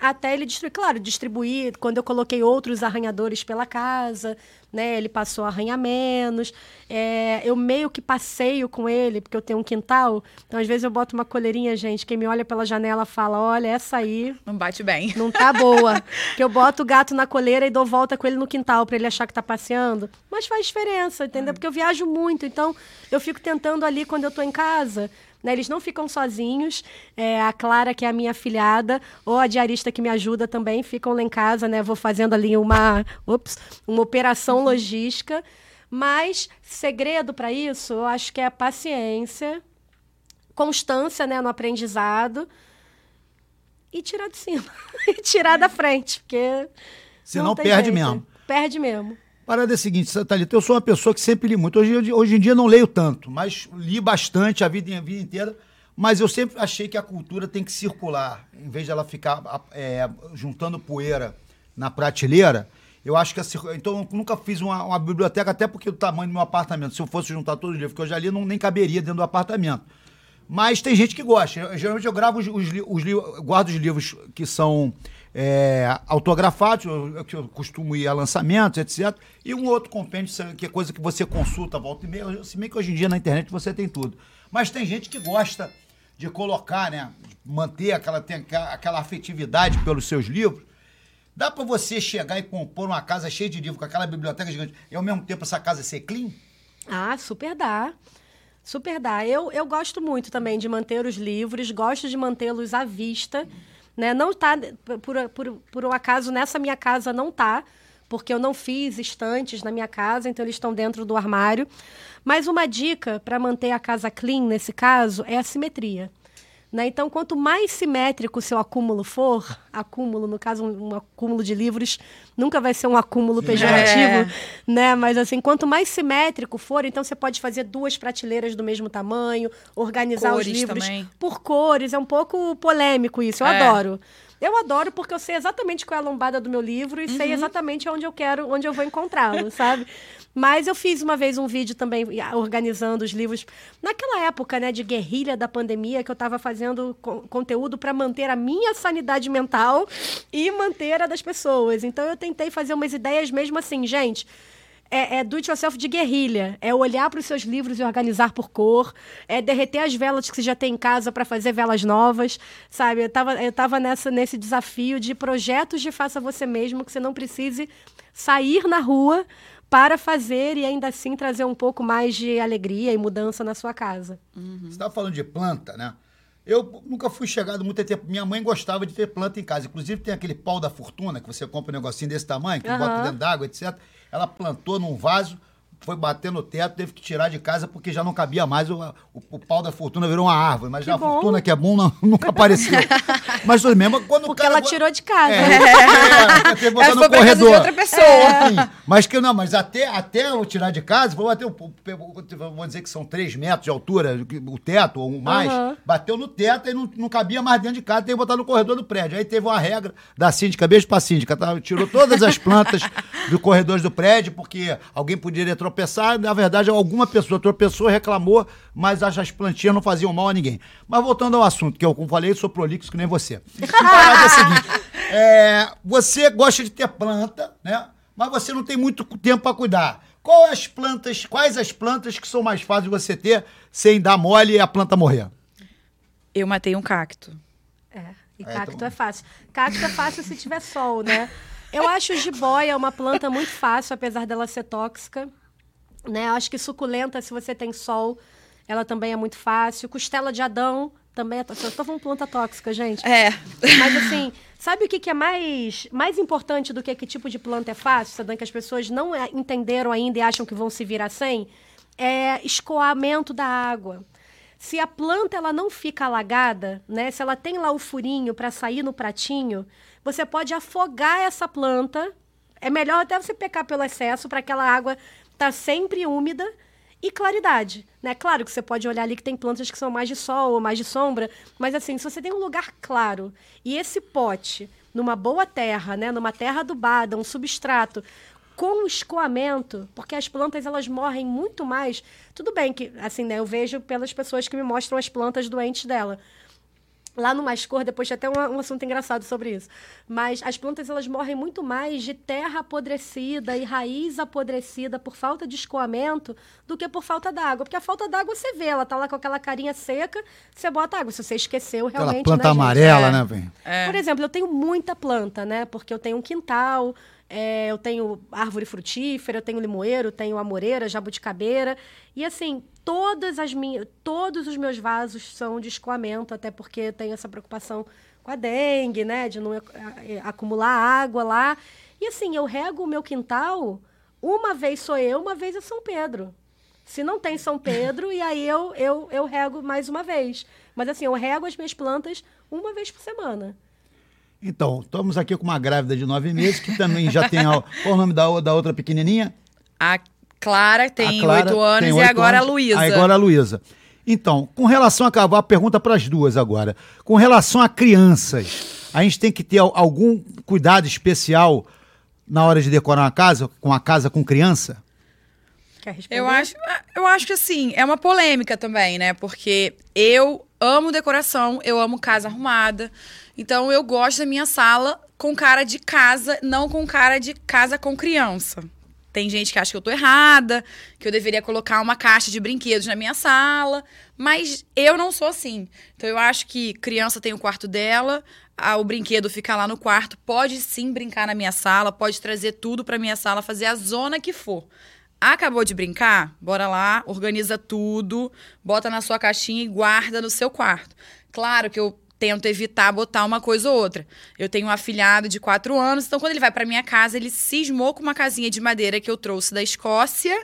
até ele destruir. Claro, distribuir. Quando eu coloquei outros arranhadores pela casa, né? Ele passou a arranhar menos. É, eu meio que passeio com ele, porque eu tenho um quintal. Então, às vezes, eu boto uma coleirinha, gente. Quem me olha pela janela fala: olha, essa aí. Não bate bem. Não tá boa. que eu boto o gato na coleira e dou volta com ele no quintal para ele achar que tá passeando. Mas faz diferença, entendeu? É. Porque eu viajo muito. Então, eu fico tentando ali quando eu tô em casa né? Eles não ficam sozinhos. É, a Clara, que é a minha afilhada, ou a diarista que me ajuda também, ficam lá em casa, né? Vou fazendo ali uma, ups, uma operação uhum. logística. Mas segredo para isso, eu acho que é a paciência, constância né, no aprendizado e tirar de cima. e tirar da frente, porque. Senão não perde jeito. mesmo. Perde mesmo. Parada é a seguinte, Thalita, eu sou uma pessoa que sempre li muito. Hoje, hoje em dia não leio tanto, mas li bastante a vida, a vida inteira. Mas eu sempre achei que a cultura tem que circular. Em vez de ela ficar é, juntando poeira na prateleira, eu acho que a, então eu nunca fiz uma, uma, biblioteca, até porque o tamanho do meu apartamento, se eu fosse juntar todos os livros que eu já li, não nem caberia dentro do apartamento. Mas tem gente que gosta. Eu, geralmente eu gravo os, os, os, guardo os livros que são é, autografados, eu, que eu costumo ir a lançamentos, etc. E um outro compêndio, que é coisa que você consulta, volta e meia. Se bem que hoje em dia na internet você tem tudo. Mas tem gente que gosta de colocar, né? Manter aquela, tem aquela afetividade pelos seus livros. Dá para você chegar e compor uma casa cheia de livros, com aquela biblioteca gigante, e ao mesmo tempo essa casa ser clean? Ah, super dá. Super dá. Eu, eu gosto muito também de manter os livros, gosto de mantê-los à vista. Né? Não está, por, por, por um acaso, nessa minha casa não está, porque eu não fiz estantes na minha casa, então eles estão dentro do armário. Mas uma dica para manter a casa clean, nesse caso, é a simetria. Né? Então, quanto mais simétrico o seu acúmulo for, acúmulo, no caso, um, um acúmulo de livros, nunca vai ser um acúmulo pejorativo, é. né? Mas assim, quanto mais simétrico for, então você pode fazer duas prateleiras do mesmo tamanho, organizar cores os livros também. por cores. É um pouco polêmico isso, eu é. adoro. Eu adoro porque eu sei exatamente qual é a lombada do meu livro e uhum. sei exatamente onde eu quero, onde eu vou encontrá-lo, sabe? Mas eu fiz uma vez um vídeo também organizando os livros. Naquela época, né, de guerrilha da pandemia, que eu estava fazendo co conteúdo para manter a minha sanidade mental e manter a das pessoas. Então eu tentei fazer umas ideias mesmo assim, gente é, é do it yourself de guerrilha. É olhar para os seus livros e organizar por cor. É derreter as velas que você já tem em casa para fazer velas novas. Sabe? Eu estava eu tava nessa, nesse desafio de projetos de faça você mesmo, que você não precise sair na rua para fazer e ainda assim trazer um pouco mais de alegria e mudança na sua casa. Uhum. Você estava falando de planta, né? Eu nunca fui chegado muito tempo. Minha mãe gostava de ter planta em casa. Inclusive, tem aquele pau da fortuna que você compra um negocinho desse tamanho, que uhum. bota dentro d'água, etc. Ela plantou num vaso, foi bater no teto, teve que tirar de casa porque já não cabia mais. O, o, o pau da fortuna virou uma árvore, mas a fortuna que é bom não, nunca apareceu. Mas mesmo quando Porque ela tirou de casa. É, é, é, botar no corredor. de outra pessoa. É. Mas que não, mas até, até eu tirar de casa, vou bater, vou dizer que são três metros de altura, o teto ou mais, uhum. bateu no teto e não, não cabia mais dentro de casa, tem que botar no corredor do prédio. Aí teve uma regra da síndica, beijo pra síndica, tá? tirou todas as plantas do corredor do prédio, porque alguém poderia tropeçar, na verdade alguma pessoa tropeçou, reclamou, mas as, as plantinhas não faziam mal a ninguém. Mas voltando ao assunto, que eu, como falei, sou prolixo que nem você. A é a seguinte, é, você gosta de ter planta, né? Mas você não tem muito tempo para cuidar. Quais as plantas, quais as plantas que são mais fáceis de você ter sem dar mole e a planta morrer? Eu matei um cacto. É, e é, cacto então... é fácil. Cacto é fácil se tiver sol, né? Eu acho jiboia uma planta muito fácil, apesar dela ser tóxica. Né? Acho que suculenta, se você tem sol, ela também é muito fácil. Costela de Adão também é tóxica. Eu tô falando planta tóxica, gente. É. Mas assim, sabe o que, que é mais, mais importante do que que tipo de planta é fácil, Sadan, que as pessoas não é, entenderam ainda e acham que vão se virar sem? É escoamento da água. Se a planta ela não fica alagada, né? Se ela tem lá o furinho para sair no pratinho, você pode afogar essa planta. É melhor até você pecar pelo excesso para aquela água tá sempre úmida e claridade, né? Claro que você pode olhar ali que tem plantas que são mais de sol ou mais de sombra, mas assim, se você tem um lugar claro e esse pote numa boa terra, né, numa terra adubada, um substrato com escoamento, porque as plantas elas morrem muito mais. Tudo bem que assim, né, eu vejo pelas pessoas que me mostram as plantas doentes dela. Lá no Mais Cor, depois tem até um, um, assunto engraçado sobre isso. Mas as plantas elas morrem muito mais de terra apodrecida e raiz apodrecida por falta de escoamento do que por falta d'água. Porque a falta d'água você vê, ela tá lá com aquela carinha seca, você bota água. Se você esqueceu, realmente. Aquela planta né, amarela, né, vem? É. Por exemplo, eu tenho muita planta, né? Porque eu tenho um quintal, é, eu tenho árvore frutífera, eu tenho limoeiro, tenho amoreira, jabuticabeira. E assim, todas as minhas, todos os meus vasos são de escoamento, até porque tenho essa preocupação com a dengue, né, de não acumular água lá. E assim, eu rego o meu quintal, uma vez sou eu, uma vez é São Pedro. Se não tem São Pedro, e aí eu, eu, eu rego mais uma vez. Mas assim, eu rego as minhas plantas uma vez por semana. Então, estamos aqui com uma grávida de nove meses, que também já tem. A, qual o nome da, da outra pequenininha? A Clara tem oito anos tem 8 e agora anos, a Luísa. Agora a Luísa. Então, com relação a a pergunta para as duas agora. Com relação a crianças, a gente tem que ter algum cuidado especial na hora de decorar uma casa, com a casa com criança? Quer responder? Eu acho, eu acho que assim, é uma polêmica também, né? Porque eu amo decoração, eu amo casa arrumada. Então eu gosto da minha sala com cara de casa, não com cara de casa com criança. Tem gente que acha que eu tô errada, que eu deveria colocar uma caixa de brinquedos na minha sala, mas eu não sou assim. Então eu acho que criança tem o quarto dela, a, o brinquedo fica lá no quarto, pode sim brincar na minha sala, pode trazer tudo para minha sala, fazer a zona que for. Acabou de brincar? Bora lá, organiza tudo, bota na sua caixinha e guarda no seu quarto. Claro que eu tento evitar botar uma coisa ou outra. Eu tenho um afilhado de quatro anos, então quando ele vai para minha casa, ele cismou com uma casinha de madeira que eu trouxe da Escócia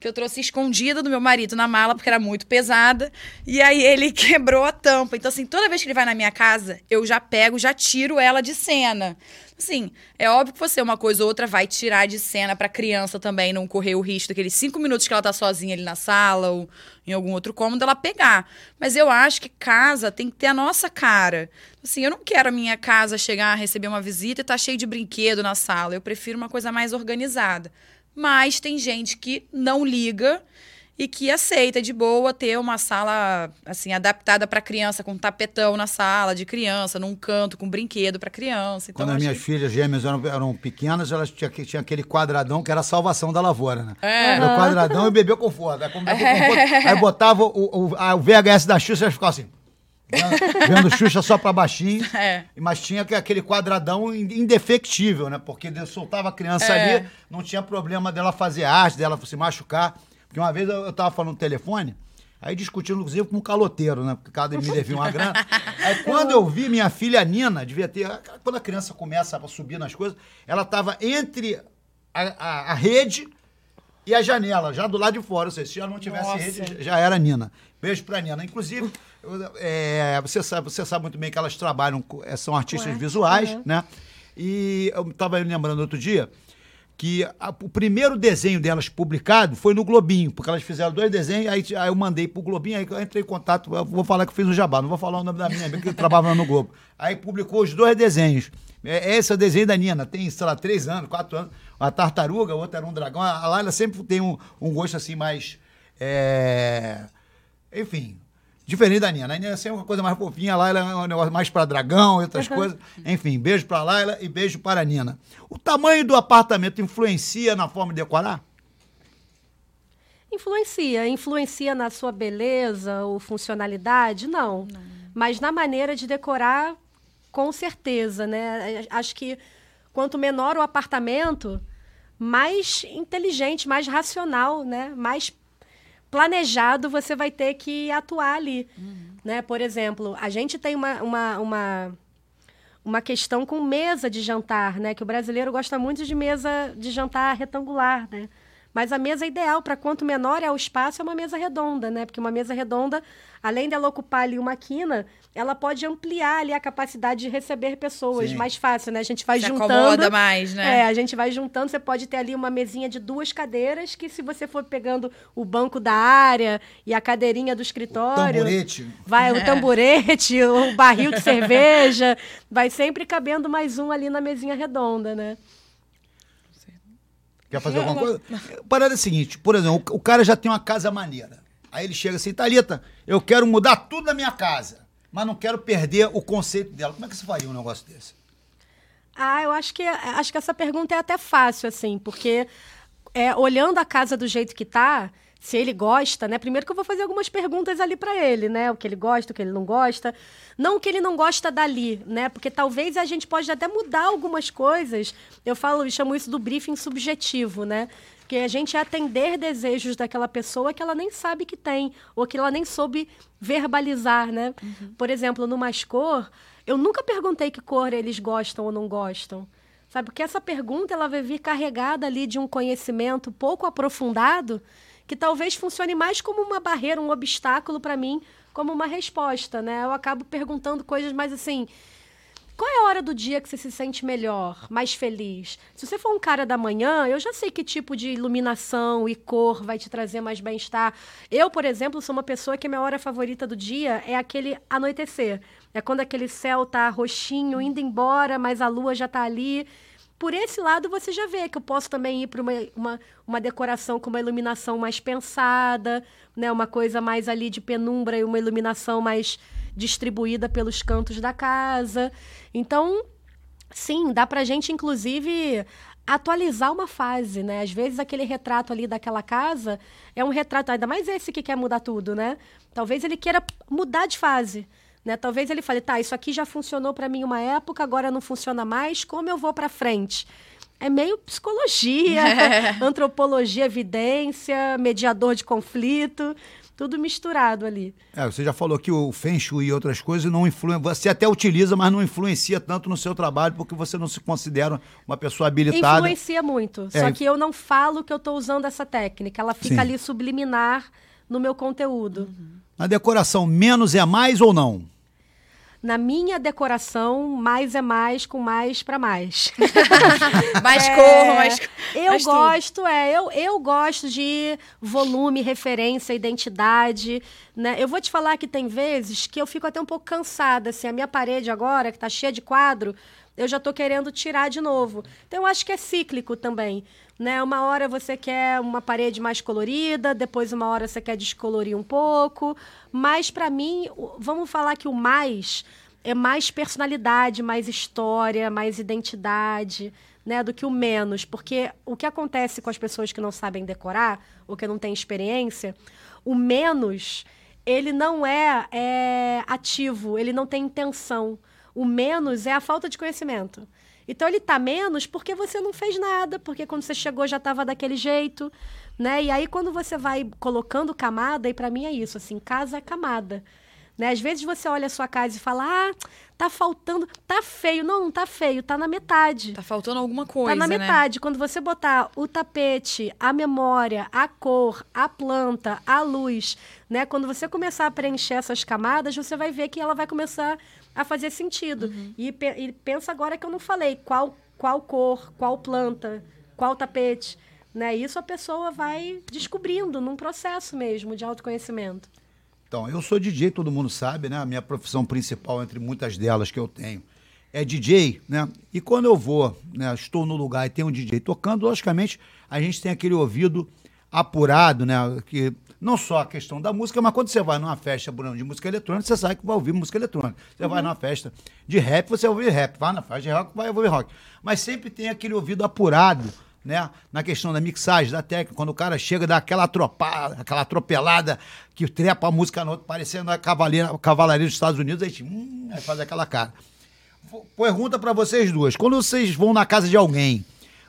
que eu trouxe escondida do meu marido na mala, porque era muito pesada. E aí ele quebrou a tampa. Então, assim, toda vez que ele vai na minha casa, eu já pego, já tiro ela de cena. Assim, é óbvio que você, uma coisa ou outra, vai tirar de cena pra criança também, não correr o risco daqueles cinco minutos que ela tá sozinha ali na sala ou em algum outro cômodo, ela pegar. Mas eu acho que casa tem que ter a nossa cara. Assim, eu não quero a minha casa chegar a receber uma visita e tá cheio de brinquedo na sala. Eu prefiro uma coisa mais organizada. Mas tem gente que não liga e que aceita de boa ter uma sala assim adaptada para criança com tapetão na sala de criança, num canto com brinquedo para criança. Então, Quando as minhas filhas gêmeas eram, eram pequenas, elas tinham, tinham aquele quadradão que era a salvação da lavoura, né? É. Era o quadradão e bebeu conforto. Aí, conforto, aí botava o, o, a, o VHS da Xuxa e ficava assim. Vendo Xuxa só pra baixinho. É. Mas tinha aquele quadradão indefectível, né? Porque soltava a criança é. ali, não tinha problema dela fazer arte, dela se machucar. Porque uma vez eu, eu tava falando no telefone, aí discutindo, inclusive, com o caloteiro, né? Porque cada me devia uma grana. Aí quando eu vi minha filha Nina, devia ter. Quando a criança começa a subir nas coisas, ela tava entre a, a, a rede e a janela, já do lado de fora. Ou seja, se ela não tivesse Nossa. rede, já era Nina. Beijo pra Nina. Inclusive, é, você, sabe, você sabe muito bem que elas trabalham, é, são artistas Ué, visuais, uhum. né? E eu estava lembrando outro dia que a, o primeiro desenho delas publicado foi no Globinho, porque elas fizeram dois desenhos, aí, aí eu mandei pro Globinho, aí eu entrei em contato, vou falar que eu fiz o jabá, não vou falar o nome da minha amiga que trabalhava no Globo. Aí publicou os dois desenhos. É, esse é o desenho da Nina, tem, sei lá, três anos, quatro anos. Uma tartaruga, outra era um dragão. A Laila sempre tem um, um gosto assim mais. É... Enfim, diferente da Nina. A Nina é sempre uma coisa mais fofinha, a Laila é um negócio mais para dragão e outras uhum. coisas. Enfim, beijo para a Laila e beijo para a Nina. O tamanho do apartamento influencia na forma de decorar? Influencia. Influencia na sua beleza ou funcionalidade? Não. Não. Mas na maneira de decorar, com certeza, né? Acho que quanto menor o apartamento, mais inteligente, mais racional, né? Mais planejado você vai ter que atuar ali, uhum. né? Por exemplo, a gente tem uma, uma, uma, uma questão com mesa de jantar, né? Que o brasileiro gosta muito de mesa de jantar retangular, né? Mas a mesa ideal para quanto menor é o espaço é uma mesa redonda, né? Porque uma mesa redonda, além dela ocupar ali uma quina, ela pode ampliar ali a capacidade de receber pessoas Sim. mais fácil, né? A gente vai se juntando. Acomoda mais, né? É, a gente vai juntando. Você pode ter ali uma mesinha de duas cadeiras que, se você for pegando o banco da área e a cadeirinha do escritório, o tamborete, vai é. o tamborete, o barril de cerveja, vai sempre cabendo mais um ali na mesinha redonda, né? Quer fazer alguma coisa? Parada é a seguinte, por exemplo, o cara já tem uma casa maneira. Aí ele chega assim, Thalita, eu quero mudar tudo na minha casa, mas não quero perder o conceito dela. Como é que você faria um negócio desse? Ah, eu acho que, acho que essa pergunta é até fácil, assim, porque é, olhando a casa do jeito que tá, se ele gosta, né? Primeiro que eu vou fazer algumas perguntas ali para ele, né? O que ele gosta, o que ele não gosta. Não o que ele não gosta dali, né? Porque talvez a gente pode até mudar algumas coisas. Eu falo, eu chamo isso do briefing subjetivo, né? Que a gente é atender desejos daquela pessoa que ela nem sabe que tem, ou que ela nem soube verbalizar, né? Uhum. Por exemplo, no Mais Cor, eu nunca perguntei que cor eles gostam ou não gostam. Sabe? Porque essa pergunta ela vai vir carregada ali de um conhecimento pouco aprofundado que talvez funcione mais como uma barreira, um obstáculo para mim, como uma resposta, né? Eu acabo perguntando coisas mais assim. Qual é a hora do dia que você se sente melhor, mais feliz? Se você for um cara da manhã, eu já sei que tipo de iluminação e cor vai te trazer mais bem-estar. Eu, por exemplo, sou uma pessoa que a minha hora favorita do dia é aquele anoitecer. É quando aquele céu tá roxinho, indo embora, mas a lua já tá ali por esse lado você já vê que eu posso também ir para uma, uma, uma, decoração com uma iluminação mais pensada, né? uma coisa mais ali de penumbra e uma iluminação mais distribuída pelos cantos da casa. Então, sim, dá para gente, inclusive, atualizar uma fase, né? Às vezes aquele retrato ali daquela casa é um retrato, ainda mais esse que quer mudar tudo, né? Talvez ele queira mudar de fase. Né? Talvez ele fale, tá, isso aqui já funcionou para mim uma época, agora não funciona mais, como eu vou para frente? É meio psicologia, é. antropologia, evidência, mediador de conflito, tudo misturado ali. É, você já falou que o Feng Shui e outras coisas não influem, você até utiliza, mas não influencia tanto no seu trabalho, porque você não se considera uma pessoa habilitada. Influencia muito, é. só que eu não falo que eu estou usando essa técnica, ela fica Sim. ali subliminar no meu conteúdo. Uhum. Na decoração, menos é mais ou não? Na minha decoração, mais é mais com mais para mais. mais é, cor, mais Eu mais gosto, tudo. é, eu, eu gosto de volume, referência, identidade, né? Eu vou te falar que tem vezes que eu fico até um pouco cansada, assim, a minha parede agora, que tá cheia de quadro, eu já estou querendo tirar de novo. Então, eu acho que é cíclico também. Né? Uma hora você quer uma parede mais colorida, depois uma hora você quer descolorir um pouco. Mas, para mim, vamos falar que o mais é mais personalidade, mais história, mais identidade. Né, do que o menos, porque o que acontece com as pessoas que não sabem decorar ou que não têm experiência, o menos ele não é, é ativo, ele não tem intenção. O menos é a falta de conhecimento. Então ele tá menos porque você não fez nada, porque quando você chegou já estava daquele jeito, né? E aí quando você vai colocando camada, e para mim é isso, assim, casa é camada. Né? Às vezes você olha a sua casa e fala, ah, tá faltando, tá feio. Não, não tá feio, tá na metade. Tá faltando alguma coisa, Tá na né? metade. Quando você botar o tapete, a memória, a cor, a planta, a luz, né? Quando você começar a preencher essas camadas, você vai ver que ela vai começar a fazer sentido. Uhum. E, pe- e pensa agora que eu não falei qual, qual cor, qual planta, qual tapete. Né? Isso a pessoa vai descobrindo num processo mesmo de autoconhecimento. Então, eu sou DJ, todo mundo sabe, né? A minha profissão principal, entre muitas delas que eu tenho, é DJ, né? E quando eu vou, né, estou no lugar e tem um DJ tocando, logicamente, a gente tem aquele ouvido apurado, né? Que não só a questão da música, mas quando você vai numa festa Bruno, de música eletrônica, você sabe que vai ouvir música eletrônica. Você vai numa festa de rap, você vai ouvir rap. Vai na festa de rock, vai ouvir rock. Mas sempre tem aquele ouvido apurado, né? Na questão da mixagem, da técnica, quando o cara chega, dá aquela tropada, aquela atropelada que trepa a música no outro, parecendo a cavaleira, cavalaria dos Estados Unidos, aí, a gente, hum, aí faz aquela cara. Pergunta pra vocês duas. Quando vocês vão na casa de alguém,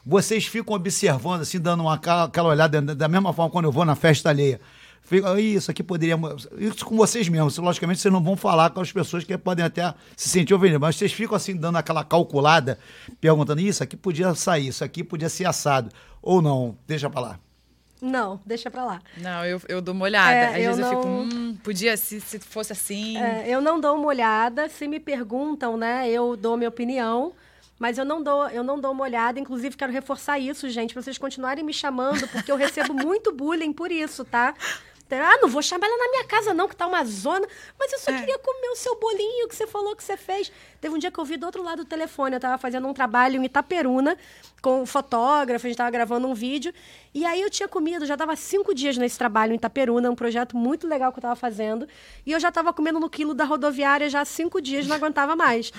vocês ficam observando, assim, dando uma, aquela olhada da- da mesma forma quando eu vou na festa alheia. Fica, "Ih, isso aqui poderia. Isso com vocês mesmos. Logicamente, vocês não vão falar com as pessoas que podem até se sentir ofendidas, mas vocês ficam assim, dando aquela calculada, perguntando: isso aqui podia sair, isso aqui podia ser assado. Ou não, deixa pra lá. Não, deixa pra lá. Não, eu, eu dou uma olhada. É, Às eu vezes eu fico, não- hum, podia, se, se fosse assim. É, eu não dou uma olhada. Se me perguntam, né, eu dou minha opinião. Mas eu não dou, eu não dou uma olhada. Inclusive, quero reforçar isso, gente, pra vocês continuarem me chamando, porque eu recebo muito bullying por isso, tá? Ah, não vou chamar ela na minha casa, não, que tá uma zona. Mas eu só queria comer o seu bolinho que você falou que você fez. Teve um dia que eu vi do outro lado do telefone. Eu tava fazendo um trabalho em Itaperuna com um fotógrafo, a gente tava gravando um vídeo. E aí eu tinha comido, já tava cinco dias nesse trabalho em Itaperuna, um projeto muito legal que eu tava fazendo. E eu já tava comendo no quilo da rodoviária já há cinco dias, não aguentava mais.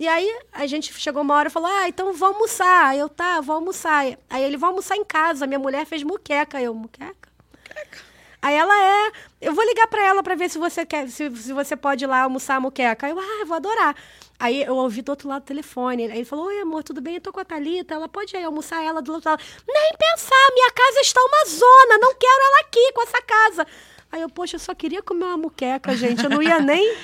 E aí a gente chegou uma hora e falou: Ah, então vou almoçar. Eu, tá, vou almoçar. Aí ele, vou almoçar em casa. Minha mulher fez muqueca. Eu, muqueca? Aí ela é. Eu vou ligar pra ela pra ver se você quer, se, se você pode ir lá almoçar a muqueca. Aí eu, ah, eu vou adorar. Aí eu ouvi do outro lado do telefone. Aí ele falou: Oi, amor, tudo bem? Eu tô com a Thalita. Ela pode ir almoçar ela do outro lado. Nem pensar, minha casa está uma zona. Não quero ela aqui com essa casa. Aí eu, poxa, eu só queria comer uma muqueca, gente. Eu não ia nem.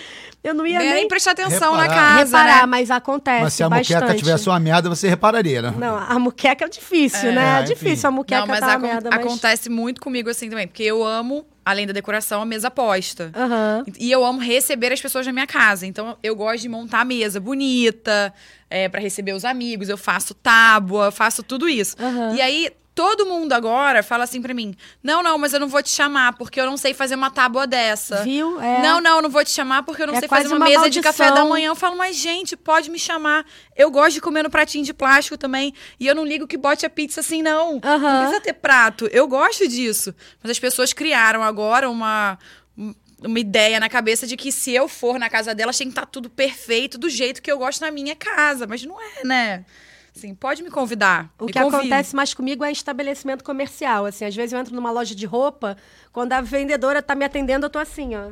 Eu não ia Nem, nem, prestar atenção na Reparar. casa, reparar, né? mas acontece Mas se a bastante. moqueca tivesse uma merda, você repararia, né? Não, a muqueca é difícil, né? É enfim. difícil a muqueca Não, mas tá uma acon- merda, mas... acontece muito comigo assim também, porque eu amo, além da decoração, a mesa posta. Aham. E eu amo receber as pessoas na minha casa. Então, eu gosto de montar a mesa bonita, é, para receber os amigos. Eu faço tábua, faço tudo isso. Aham. E aí, todo mundo agora fala assim pra mim: Não, não, mas eu não vou te chamar, porque eu não sei fazer uma tábua dessa. Viu? É. Não, não, não vou te chamar porque eu não É sei fazer uma, uma mesa de café da maldição. manhã. Eu falo, mas gente, pode me chamar. Eu gosto de comer no pratinho de plástico também. E eu não ligo que bote a pizza assim, não. Não precisa ter prato. Eu gosto disso. Mas as pessoas criaram agora uma. um- Uma ideia na cabeça de que se eu for na casa delas tem que estar tudo perfeito do jeito que eu gosto na minha casa. Mas não é, né? Assim, pode me convidar. O me que convide. acontece mais comigo é estabelecimento comercial. Assim, às vezes eu entro numa loja de roupa, quando a vendedora tá me atendendo, eu tô assim, ó.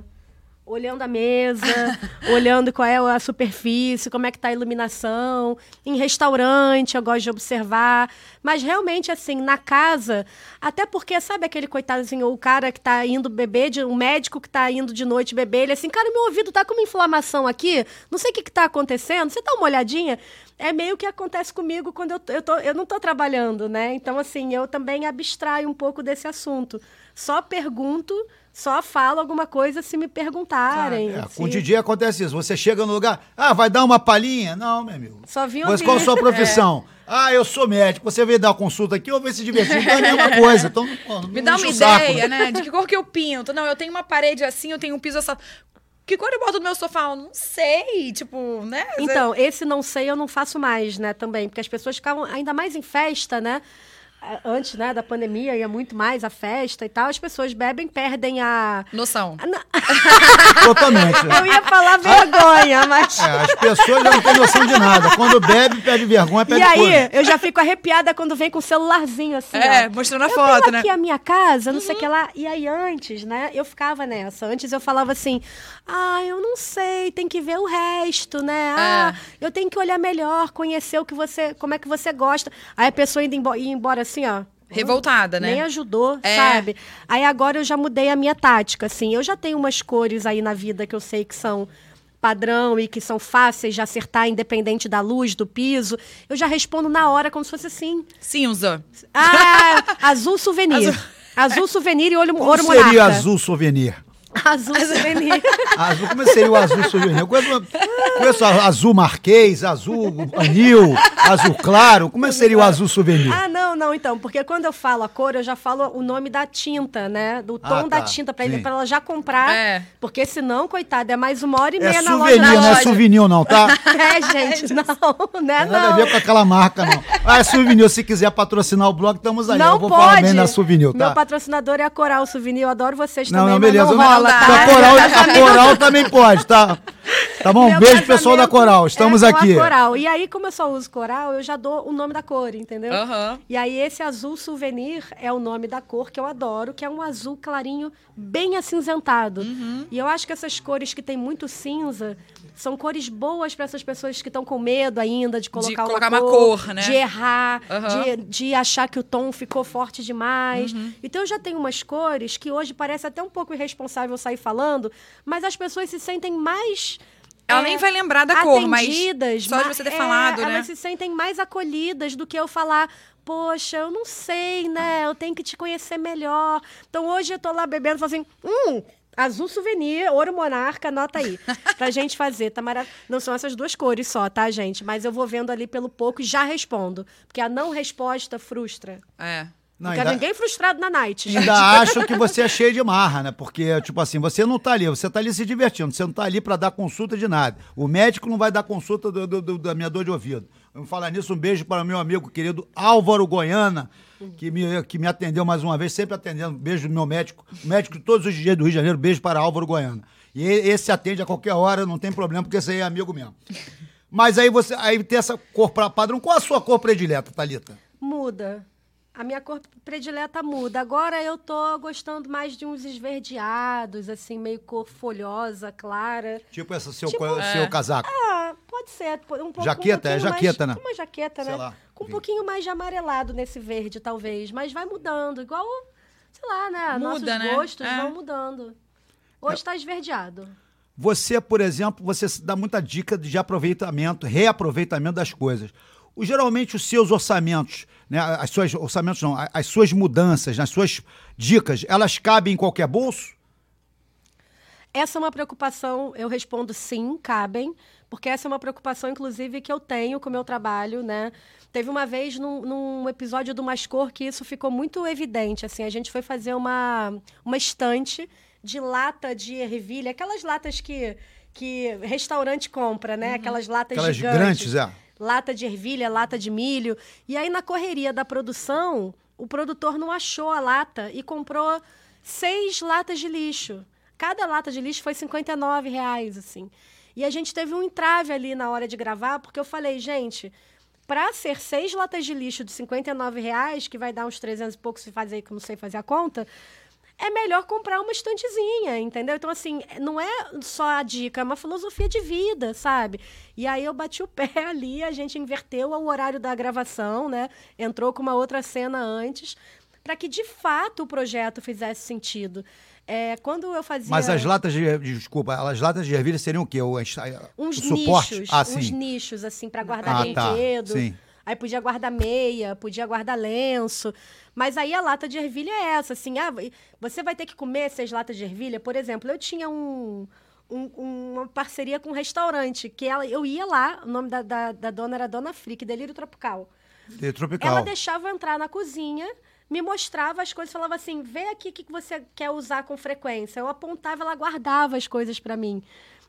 Olhando a mesa, olhando qual é a superfície, como é que tá a iluminação. Em restaurante, eu gosto de observar. Mas realmente, assim, na casa, até porque, sabe aquele coitadozinho, o cara que tá indo beber, de, um médico que tá indo de noite beber, ele assim, cara, meu ouvido tá com uma inflamação aqui, não sei o que que tá acontecendo, você dá uma olhadinha? É meio que acontece comigo quando eu, eu, tô, eu não tô trabalhando, né? Então, assim, eu também abstraio um pouco desse assunto. Só pergunto, só falo alguma coisa se me perguntarem. É, se- com o DJ acontece isso. Você chega no lugar, ah, vai dar uma palhinha? Não, meu amigo. Só vim Mas ouvir. qual a sua profissão? Ah, eu sou médico. Você veio dar uma consulta aqui ou veio se divertir? Então é a mesma coisa. Então, não Me dá uma o saco. ideia, né? De que cor que eu pinto. Não, eu tenho uma parede assim, eu tenho um piso assim. Que cor eu boto no meu sofá? Eu não sei. Tipo, né? Então, esse não sei eu não faço mais, né, também. Porque as pessoas ficavam ainda mais em festa, né? Antes, né, da pandemia, ia muito mais a festa e tal. As pessoas bebem, perdem a... Noção. a Totalmente. Eu ia falar vergonha, mas... É, as pessoas já não têm noção de nada. Quando bebe, perde vergonha, E perde aí, coisa. eu já fico arrepiada quando vem com o celularzinho assim, É, ó. mostrando a eu foto, tenho né? aqui a minha casa, não sei o que lá. E aí, antes, né, eu ficava nessa. Antes eu falava assim, ah, eu não sei, tem que ver o resto, né? Ah, eu tenho que olhar melhor, conhecer o que você, como é que você gosta. Aí a pessoa indo embo- ia embora assim, ó. Revoltada, né? Nem ajudou, é. sabe? Aí agora eu já mudei a minha tática, assim. Eu já tenho umas cores aí na vida que eu sei que são padrão e que são fáceis de acertar, independente da luz, do piso. Eu já respondo na hora, como se fosse assim. Cinza. Ah, azul souvenir. Azul, azul souvenir e olho, ouro seria monarca. azul souvenir? Azul souvenir. azul, como seria o azul souvenir? Eu conheço, conheço azul marquês, azul anil, azul claro. Como seria o azul souvenir? Ah, não, não, então. Porque quando eu falo a cor, eu já falo o nome da tinta, né? Do tom ah, tá. da tinta, pra, ele, pra ela já comprar. É. Porque senão, coitada, é mais uma hora e é meia é na souvenir, loja. Não é souvenir, não, tá? É, gente, não, né? Não, não. nada a ver com aquela marca, não. Ah, é souvenir. Se quiser patrocinar o blog, estamos aí. Não eu vou pode. falar bem da souvenir, tá? Meu patrocinador é a Coral Souvenir. Eu adoro vocês não, também, não, beleza. não rola, tá? A Coral, a Coral também pode, tá? Tá bom? Meu Beijo, pessoal da Coral. Estamos é aqui. Coral. E aí, como eu só uso Coral, eu já dou o nome da cor, entendeu? Uhum. E aí, esse azul souvenir é o nome da cor que eu adoro, que é um azul clarinho, bem acinzentado. Uhum. E eu acho que essas cores que tem muito cinza são cores boas para essas pessoas que estão com medo ainda de colocar, de uma, colocar cor, uma, cor, né? De errar, uhum. de, de achar que o tom ficou forte demais. Uhum. Então eu já tenho umas cores que hoje parece até um pouco irresponsável sair falando, mas as pessoas se sentem mais ela é, nem vai lembrar da cor, mas só de você ter é, falado, né? Elas se sentem mais acolhidas do que eu falar, poxa, eu não sei, né? Eu tenho que te conhecer melhor. Então hoje eu tô lá bebendo e falo assim, hum, Azul Souvenir, Ouro Monarca, anota aí. Pra gente fazer, tá maravilhoso. Não são essas duas cores só, tá, gente? Mas eu vou vendo ali pelo pouco e já respondo. Porque a não resposta frustra. É. Não, não quero ninguém frustrado na night. Gente. Ainda acho que você é cheio de marra, né? Porque, tipo assim, você não tá ali, você tá ali se divertindo, você não tá ali para dar consulta de nada. O médico não vai dar consulta do, do, do, da minha dor de ouvido. Vamos falar nisso, um beijo para meu amigo querido Álvaro Goiana, que me, que me atendeu mais uma vez, sempre atendendo. Beijo do meu médico, médico todos os dias do Rio de Janeiro, beijo para Álvaro Goiana. E esse atende a qualquer hora, não tem problema, porque aí é amigo mesmo. Mas aí você aí tem essa cor padrão. Qual a sua cor predileta, Thalita? Muda. A minha cor predileta muda. Agora eu tô gostando mais de uns esverdeados, assim, meio cor folhosa, clara. Tipo esse seu, tipo, seu é. casaco. Ah, pode ser. Um pouco, jaqueta, um é jaqueta, mais, né? Uma jaqueta, sei né? Lá, Com um pouquinho mais de amarelado nesse verde, talvez. Mas vai mudando. Igual, sei lá, né? Muda, Nossos né? gostos é. vão mudando. Hoje está esverdeado. Você, por exemplo, você dá muita dica de aproveitamento, reaproveitamento das coisas o, geralmente os seus orçamentos, né, as suas orçamentos não, as suas mudanças, as suas dicas, elas cabem em qualquer bolso? Essa é uma preocupação, eu respondo sim, cabem, porque essa é uma preocupação, inclusive, que eu tenho com o meu trabalho, né? Teve uma vez num, num episódio do Mascor que isso ficou muito evidente, assim, a gente foi fazer uma, uma estante de lata de ervilha, aquelas latas que, que restaurante compra, né? Uhum. Aquelas latas aquelas gigantes. grandes, é lata de ervilha, lata de milho. E aí, na correria da produção, o produtor não achou a lata e comprou seis latas de lixo. Cada lata de lixo foi 59 reais, assim. E a gente teve um entrave ali na hora de gravar, porque eu falei, gente, para ser seis latas de lixo de 59 reais, que vai dar uns 300 e poucos se fazer, que eu não sei fazer a conta, é melhor comprar uma estantezinha, entendeu? Então, assim, não é só a dica, é uma filosofia de vida, sabe? E aí eu bati o pé ali, a gente inverteu o horário da gravação, né? Entrou com uma outra cena antes, para que de fato o projeto fizesse sentido. É, quando eu fazia. Mas as latas de. Desculpa, as latas de ervilha seriam o quê? O, uns o suporte? nichos. Ah, uns nichos, assim, para guardar ah, brinquedo. Tá. Sim. Aí podia guardar meia, podia guardar lenço. Mas aí a lata de ervilha é essa, assim, ah, você vai ter que comer seis latas de ervilha. Por exemplo, eu tinha um, um, uma parceria com um restaurante, que ela, eu ia lá, o nome da, da, da dona era Dona Frick, Delírio Tropical. Delírio Tropical. Ela deixava eu entrar na cozinha, me mostrava as coisas, falava assim, vê aqui o que você quer usar com frequência. Eu apontava, ela guardava as coisas para mim.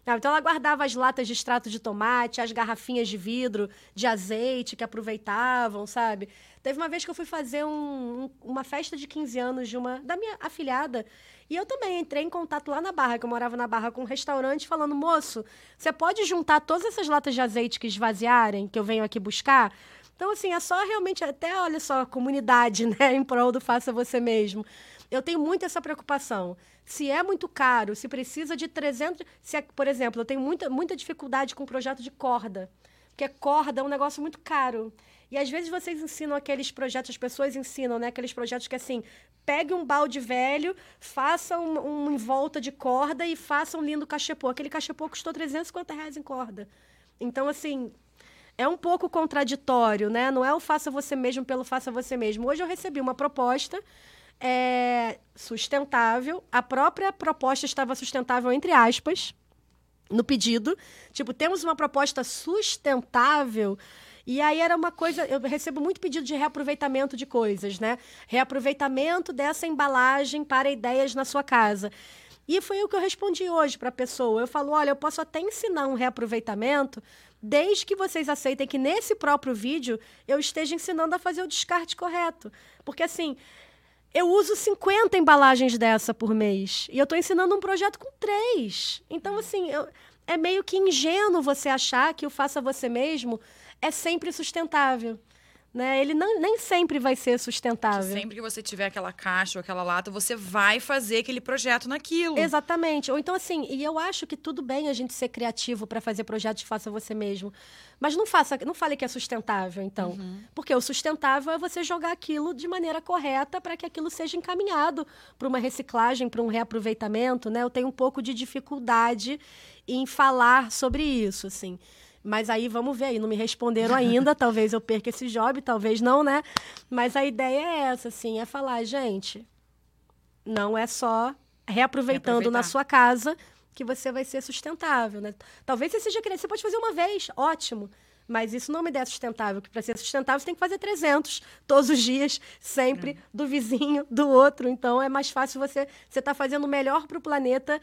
Então ela guardava as latas de extrato de tomate, as garrafinhas de vidro de azeite que aproveitavam, sabe? Teve uma vez que eu fui fazer um, uma festa de 15 anos de uma da minha afilhada. E eu também entrei em contato lá na Barra, que eu morava na Barra, com um restaurante, falando: moço, você pode juntar todas essas latas de azeite que esvaziarem, que eu venho aqui buscar? Então, assim, é só realmente, até olha só, a comunidade, né, em prol do faça você mesmo. Eu tenho muito essa preocupação. Se é muito caro, se precisa de 300. Se é, por exemplo, eu tenho muita, muita dificuldade com o projeto de corda. Porque corda é um negócio muito caro. E às vezes vocês ensinam aqueles projetos, as pessoas ensinam, né? Aqueles projetos que assim, pegue um balde velho, faça um, um em volta de corda e faça um lindo cachepô. Aquele cachepô custou 350 reais em corda. Então, assim, é um pouco contraditório, né? Não é o faça você mesmo pelo faça você mesmo. Hoje eu recebi uma proposta é, sustentável. A própria proposta estava sustentável, entre aspas, no pedido. Tipo, temos uma proposta sustentável. E aí era uma coisa, eu recebo muito pedido de reaproveitamento de coisas, né? Reaproveitamento dessa embalagem para ideias na sua casa. E foi o que eu respondi hoje para a pessoa. Eu falo, olha, eu posso até ensinar um reaproveitamento, desde que vocês aceitem que nesse próprio vídeo eu esteja ensinando a fazer o descarte correto. Porque assim, eu uso 50 embalagens dessa por mês. E eu estou ensinando um projeto com três. Então, assim, eu, é meio que ingênuo você achar que o faça você mesmo é sempre sustentável né? Ele não, nem sempre vai ser sustentável. Sempre que você tiver aquela caixa ou aquela lata, você vai fazer aquele projeto naquilo. Exatamente. Ou então assim, e eu acho que tudo bem a gente ser criativo para fazer projetos faça você mesmo, mas não faça, não fale que é sustentável, então, uhum. porque o sustentável é você jogar aquilo de maneira correta para que aquilo seja encaminhado para uma reciclagem, para um reaproveitamento, né? Eu tenho um pouco de dificuldade em falar sobre isso, assim. Mas aí vamos ver aí, não me responderam ainda, talvez eu perca esse job, talvez não, né? Mas a ideia é essa, assim, é falar, gente, não é só reaproveitando na sua casa que você vai ser sustentável, né? Talvez você seja querendo, você pode fazer uma vez, ótimo. Mas isso não é uma ideia sustentável, que para ser sustentável você tem que fazer 300 todos os dias, sempre, é. do vizinho, do outro. Então é mais fácil você você tá fazendo o melhor para o planeta,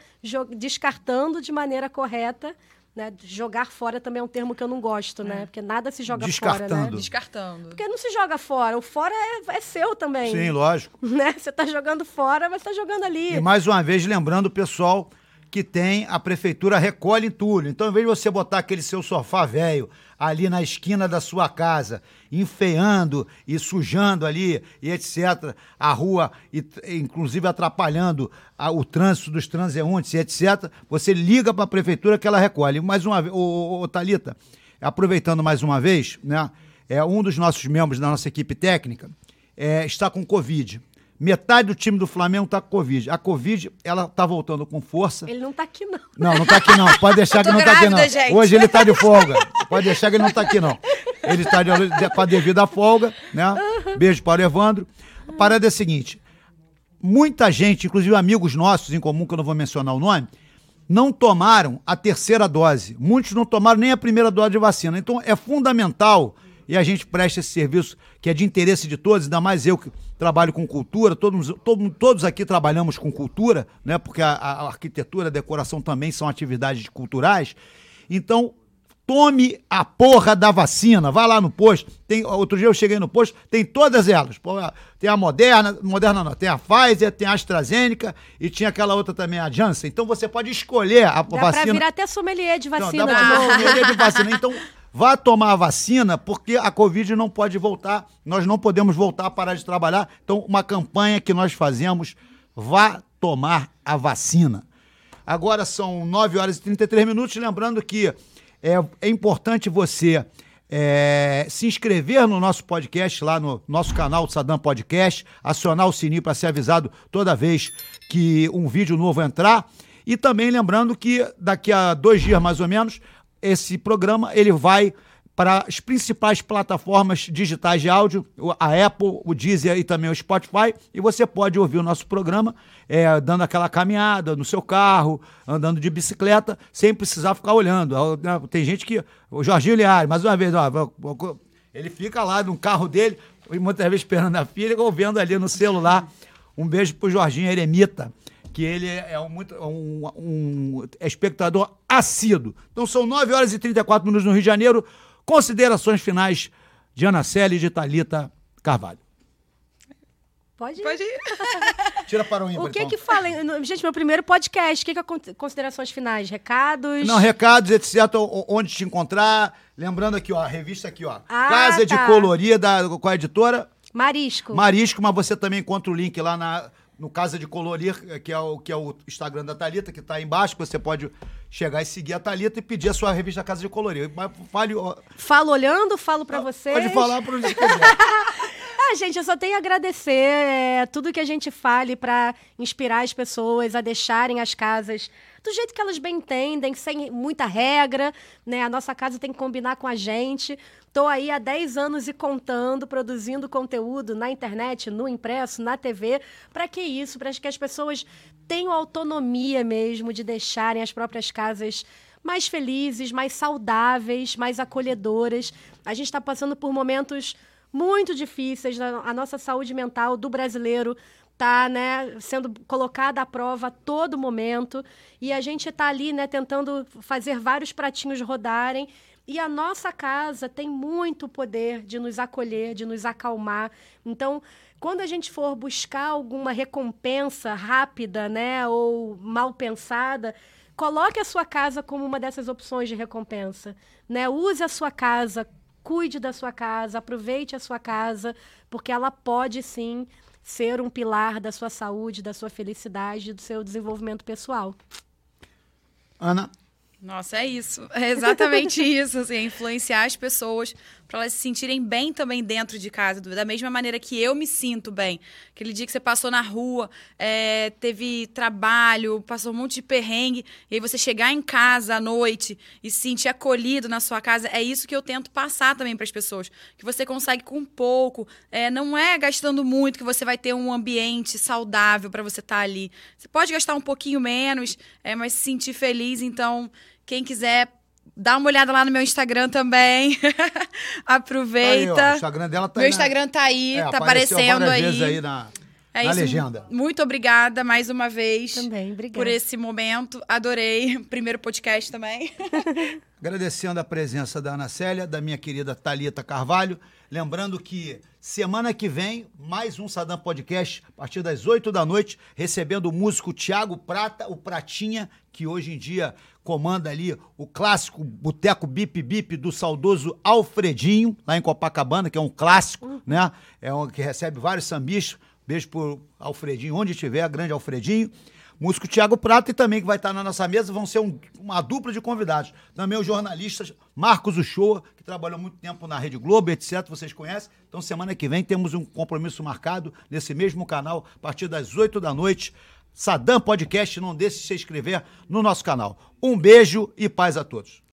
descartando de maneira correta né? Jogar fora também é um termo que eu não gosto, né? É. Porque nada se joga Descartando. fora, né? Descartando. Porque não se joga fora. O fora é, é seu também. Sim, lógico. Né? Você está jogando fora, mas está jogando ali. E mais uma vez, lembrando o pessoal que tem a prefeitura recolhe tudo. Então, em vez de você botar aquele seu sofá velho ali na esquina da sua casa, enfeando e sujando ali e etc, a rua, e, inclusive atrapalhando a, o trânsito dos transeuntes e etc, você liga para a prefeitura que ela recolhe. Mais uma vez, ô, ô, Thalita, aproveitando mais uma vez, né, é um dos nossos membros da nossa equipe técnica é, está com Covid. Metade do time do Flamengo tá com Covid. A Covid, ela tá voltando com força. Ele não tá aqui, não. Não, não tá aqui, não. Pode deixar que não grávida, tá aqui, não. Gente. Hoje ele tá de folga. Pode deixar que ele não tá aqui, não. Ele está de, com a devida folga, né? Beijo para o Evandro. A parada é a seguinte: muita gente, inclusive amigos nossos em comum, que eu não vou mencionar o nome, não tomaram a terceira dose. Muitos não tomaram nem a primeira dose de vacina. Então é fundamental e a gente presta esse serviço que é de interesse de todos, ainda mais eu que trabalho com cultura, todos, todos, todos aqui trabalhamos com cultura, né? porque a, a arquitetura, a decoração também são atividades culturais. Então, tome a porra da vacina. Vá lá no posto. Tem, outro dia eu cheguei no posto, tem todas elas. Tem a Moderna, Moderna não, tem a Pfizer, tem a AstraZeneca e tinha aquela outra também, a Janssen. Então você pode escolher a dá vacina. Dá pra virar até sommelier de vacina. Não, dá pra sommelier de vacina. Então Vá tomar a vacina, porque a Covid não pode voltar, nós não podemos voltar a parar de trabalhar. Então, uma campanha que nós fazemos, vá tomar a vacina. Agora são 9 horas e 33 minutos, lembrando que é, é importante você é, se inscrever no nosso podcast, lá no nosso canal Sadam Podcast, acionar o sininho para ser avisado toda vez que um vídeo novo entrar. E também lembrando que daqui a dois dias mais ou menos esse programa ele vai para as principais plataformas digitais de áudio, a Apple, o Deezer e também o Spotify, e você pode ouvir o nosso programa é, dando aquela caminhada no seu carro, andando de bicicleta, sem precisar ficar olhando. Né, tem gente que. O Jorginho Liari, mais uma vez, ó, ele fica lá no carro dele, muitas vezes esperando a filha, ou vendo ali no celular. Um beijo pro Jorginho Eremita que ele é um, muito, um, um espectador assíduo. Então são 9 horas e 34 minutos no Rio de Janeiro. Considerações finais de Ana Célia e de Thalita Carvalho. Pode ir. Pode ir. Tira para o ímpar, O que então. que fala? Gente, meu primeiro podcast. O que, que é considerações finais? Recados? Não, recados, etc. Onde te encontrar. Lembrando aqui, ó, a revista aqui, ó. Ah, Casa tá. de Coloria, da, com a editora? Marisco. Marisco, mas você também encontra o link lá na no Casa de Colorir, que é o, que é o Instagram da Thalita, que está aí embaixo, que você pode chegar e seguir a Thalita e pedir a sua revista Casa de Colorir. Fale... Falo olhando, falo para vocês. Pode falar para onde quiser. Ah, gente, eu só tenho a agradecer é, tudo que a gente fale para inspirar as pessoas a deixarem as casas do jeito que elas bem entendem, sem muita regra, né? A nossa casa tem que combinar com a gente. Estou aí há 10 anos e contando, produzindo conteúdo na internet, no impresso, na TV. Para que isso? Para que as pessoas tenham autonomia mesmo de deixarem as próprias casas mais felizes, mais saudáveis, mais acolhedoras. A gente está passando por momentos muito difíceis. A nossa saúde mental do brasileiro está né, sendo colocada à prova a todo momento. E a gente está ali né, tentando fazer vários pratinhos rodarem. E a nossa casa tem muito poder de nos acolher, de nos acalmar. Então, quando a gente for buscar alguma recompensa rápida, né, ou mal pensada, coloque a sua casa como uma dessas opções de recompensa, né? Use a sua casa, cuide da sua casa, aproveite a sua casa, porque ela pode sim ser um pilar da sua saúde, da sua felicidade, do seu desenvolvimento pessoal. Ana, nossa, é isso. É exatamente isso, assim, é influenciar as pessoas para elas se sentirem bem também dentro de casa, da mesma maneira que eu me sinto bem. Aquele dia que você passou na rua, é, teve trabalho, passou um monte de perrengue, e aí você chegar em casa à noite e se sentir acolhido na sua casa, é isso que eu tento passar também para as pessoas. Que você consegue com pouco, é, não é gastando muito que você vai ter um ambiente saudável para você estar tá ali. Você pode gastar um pouquinho menos, é, mas se sentir feliz, então quem quiser Dá uma olhada lá no meu Instagram também. Aproveita. Aí, o Instagram dela tá Meu aí Instagram tá aí, é, tá aparecendo aí. aí na, é na isso. legenda. Muito obrigada mais uma vez. Também, obrigada. Por esse momento. Adorei. Primeiro podcast também. Agradecendo a presença da Ana Célia, da minha querida Talita Carvalho. Lembrando que semana que vem, mais um Sadam Podcast, a partir das 8 da noite, recebendo o músico Tiago Prata, o Pratinha, que hoje em dia comanda ali o clássico Boteco Bip Bip do saudoso Alfredinho, lá em Copacabana, que é um clássico, uhum. né? É um que recebe vários sambistas. Beijo pro Alfredinho, onde estiver, grande Alfredinho. Músico Tiago Prata e também que vai estar na nossa mesa vão ser um, uma dupla de convidados. Também o jornalista Marcos Uchoa, que trabalhou muito tempo na Rede Globo, etc. Vocês conhecem. Então, semana que vem temos um compromisso marcado nesse mesmo canal, a partir das 8 da noite. Sadam Podcast, não deixe de se inscrever no nosso canal. Um beijo e paz a todos.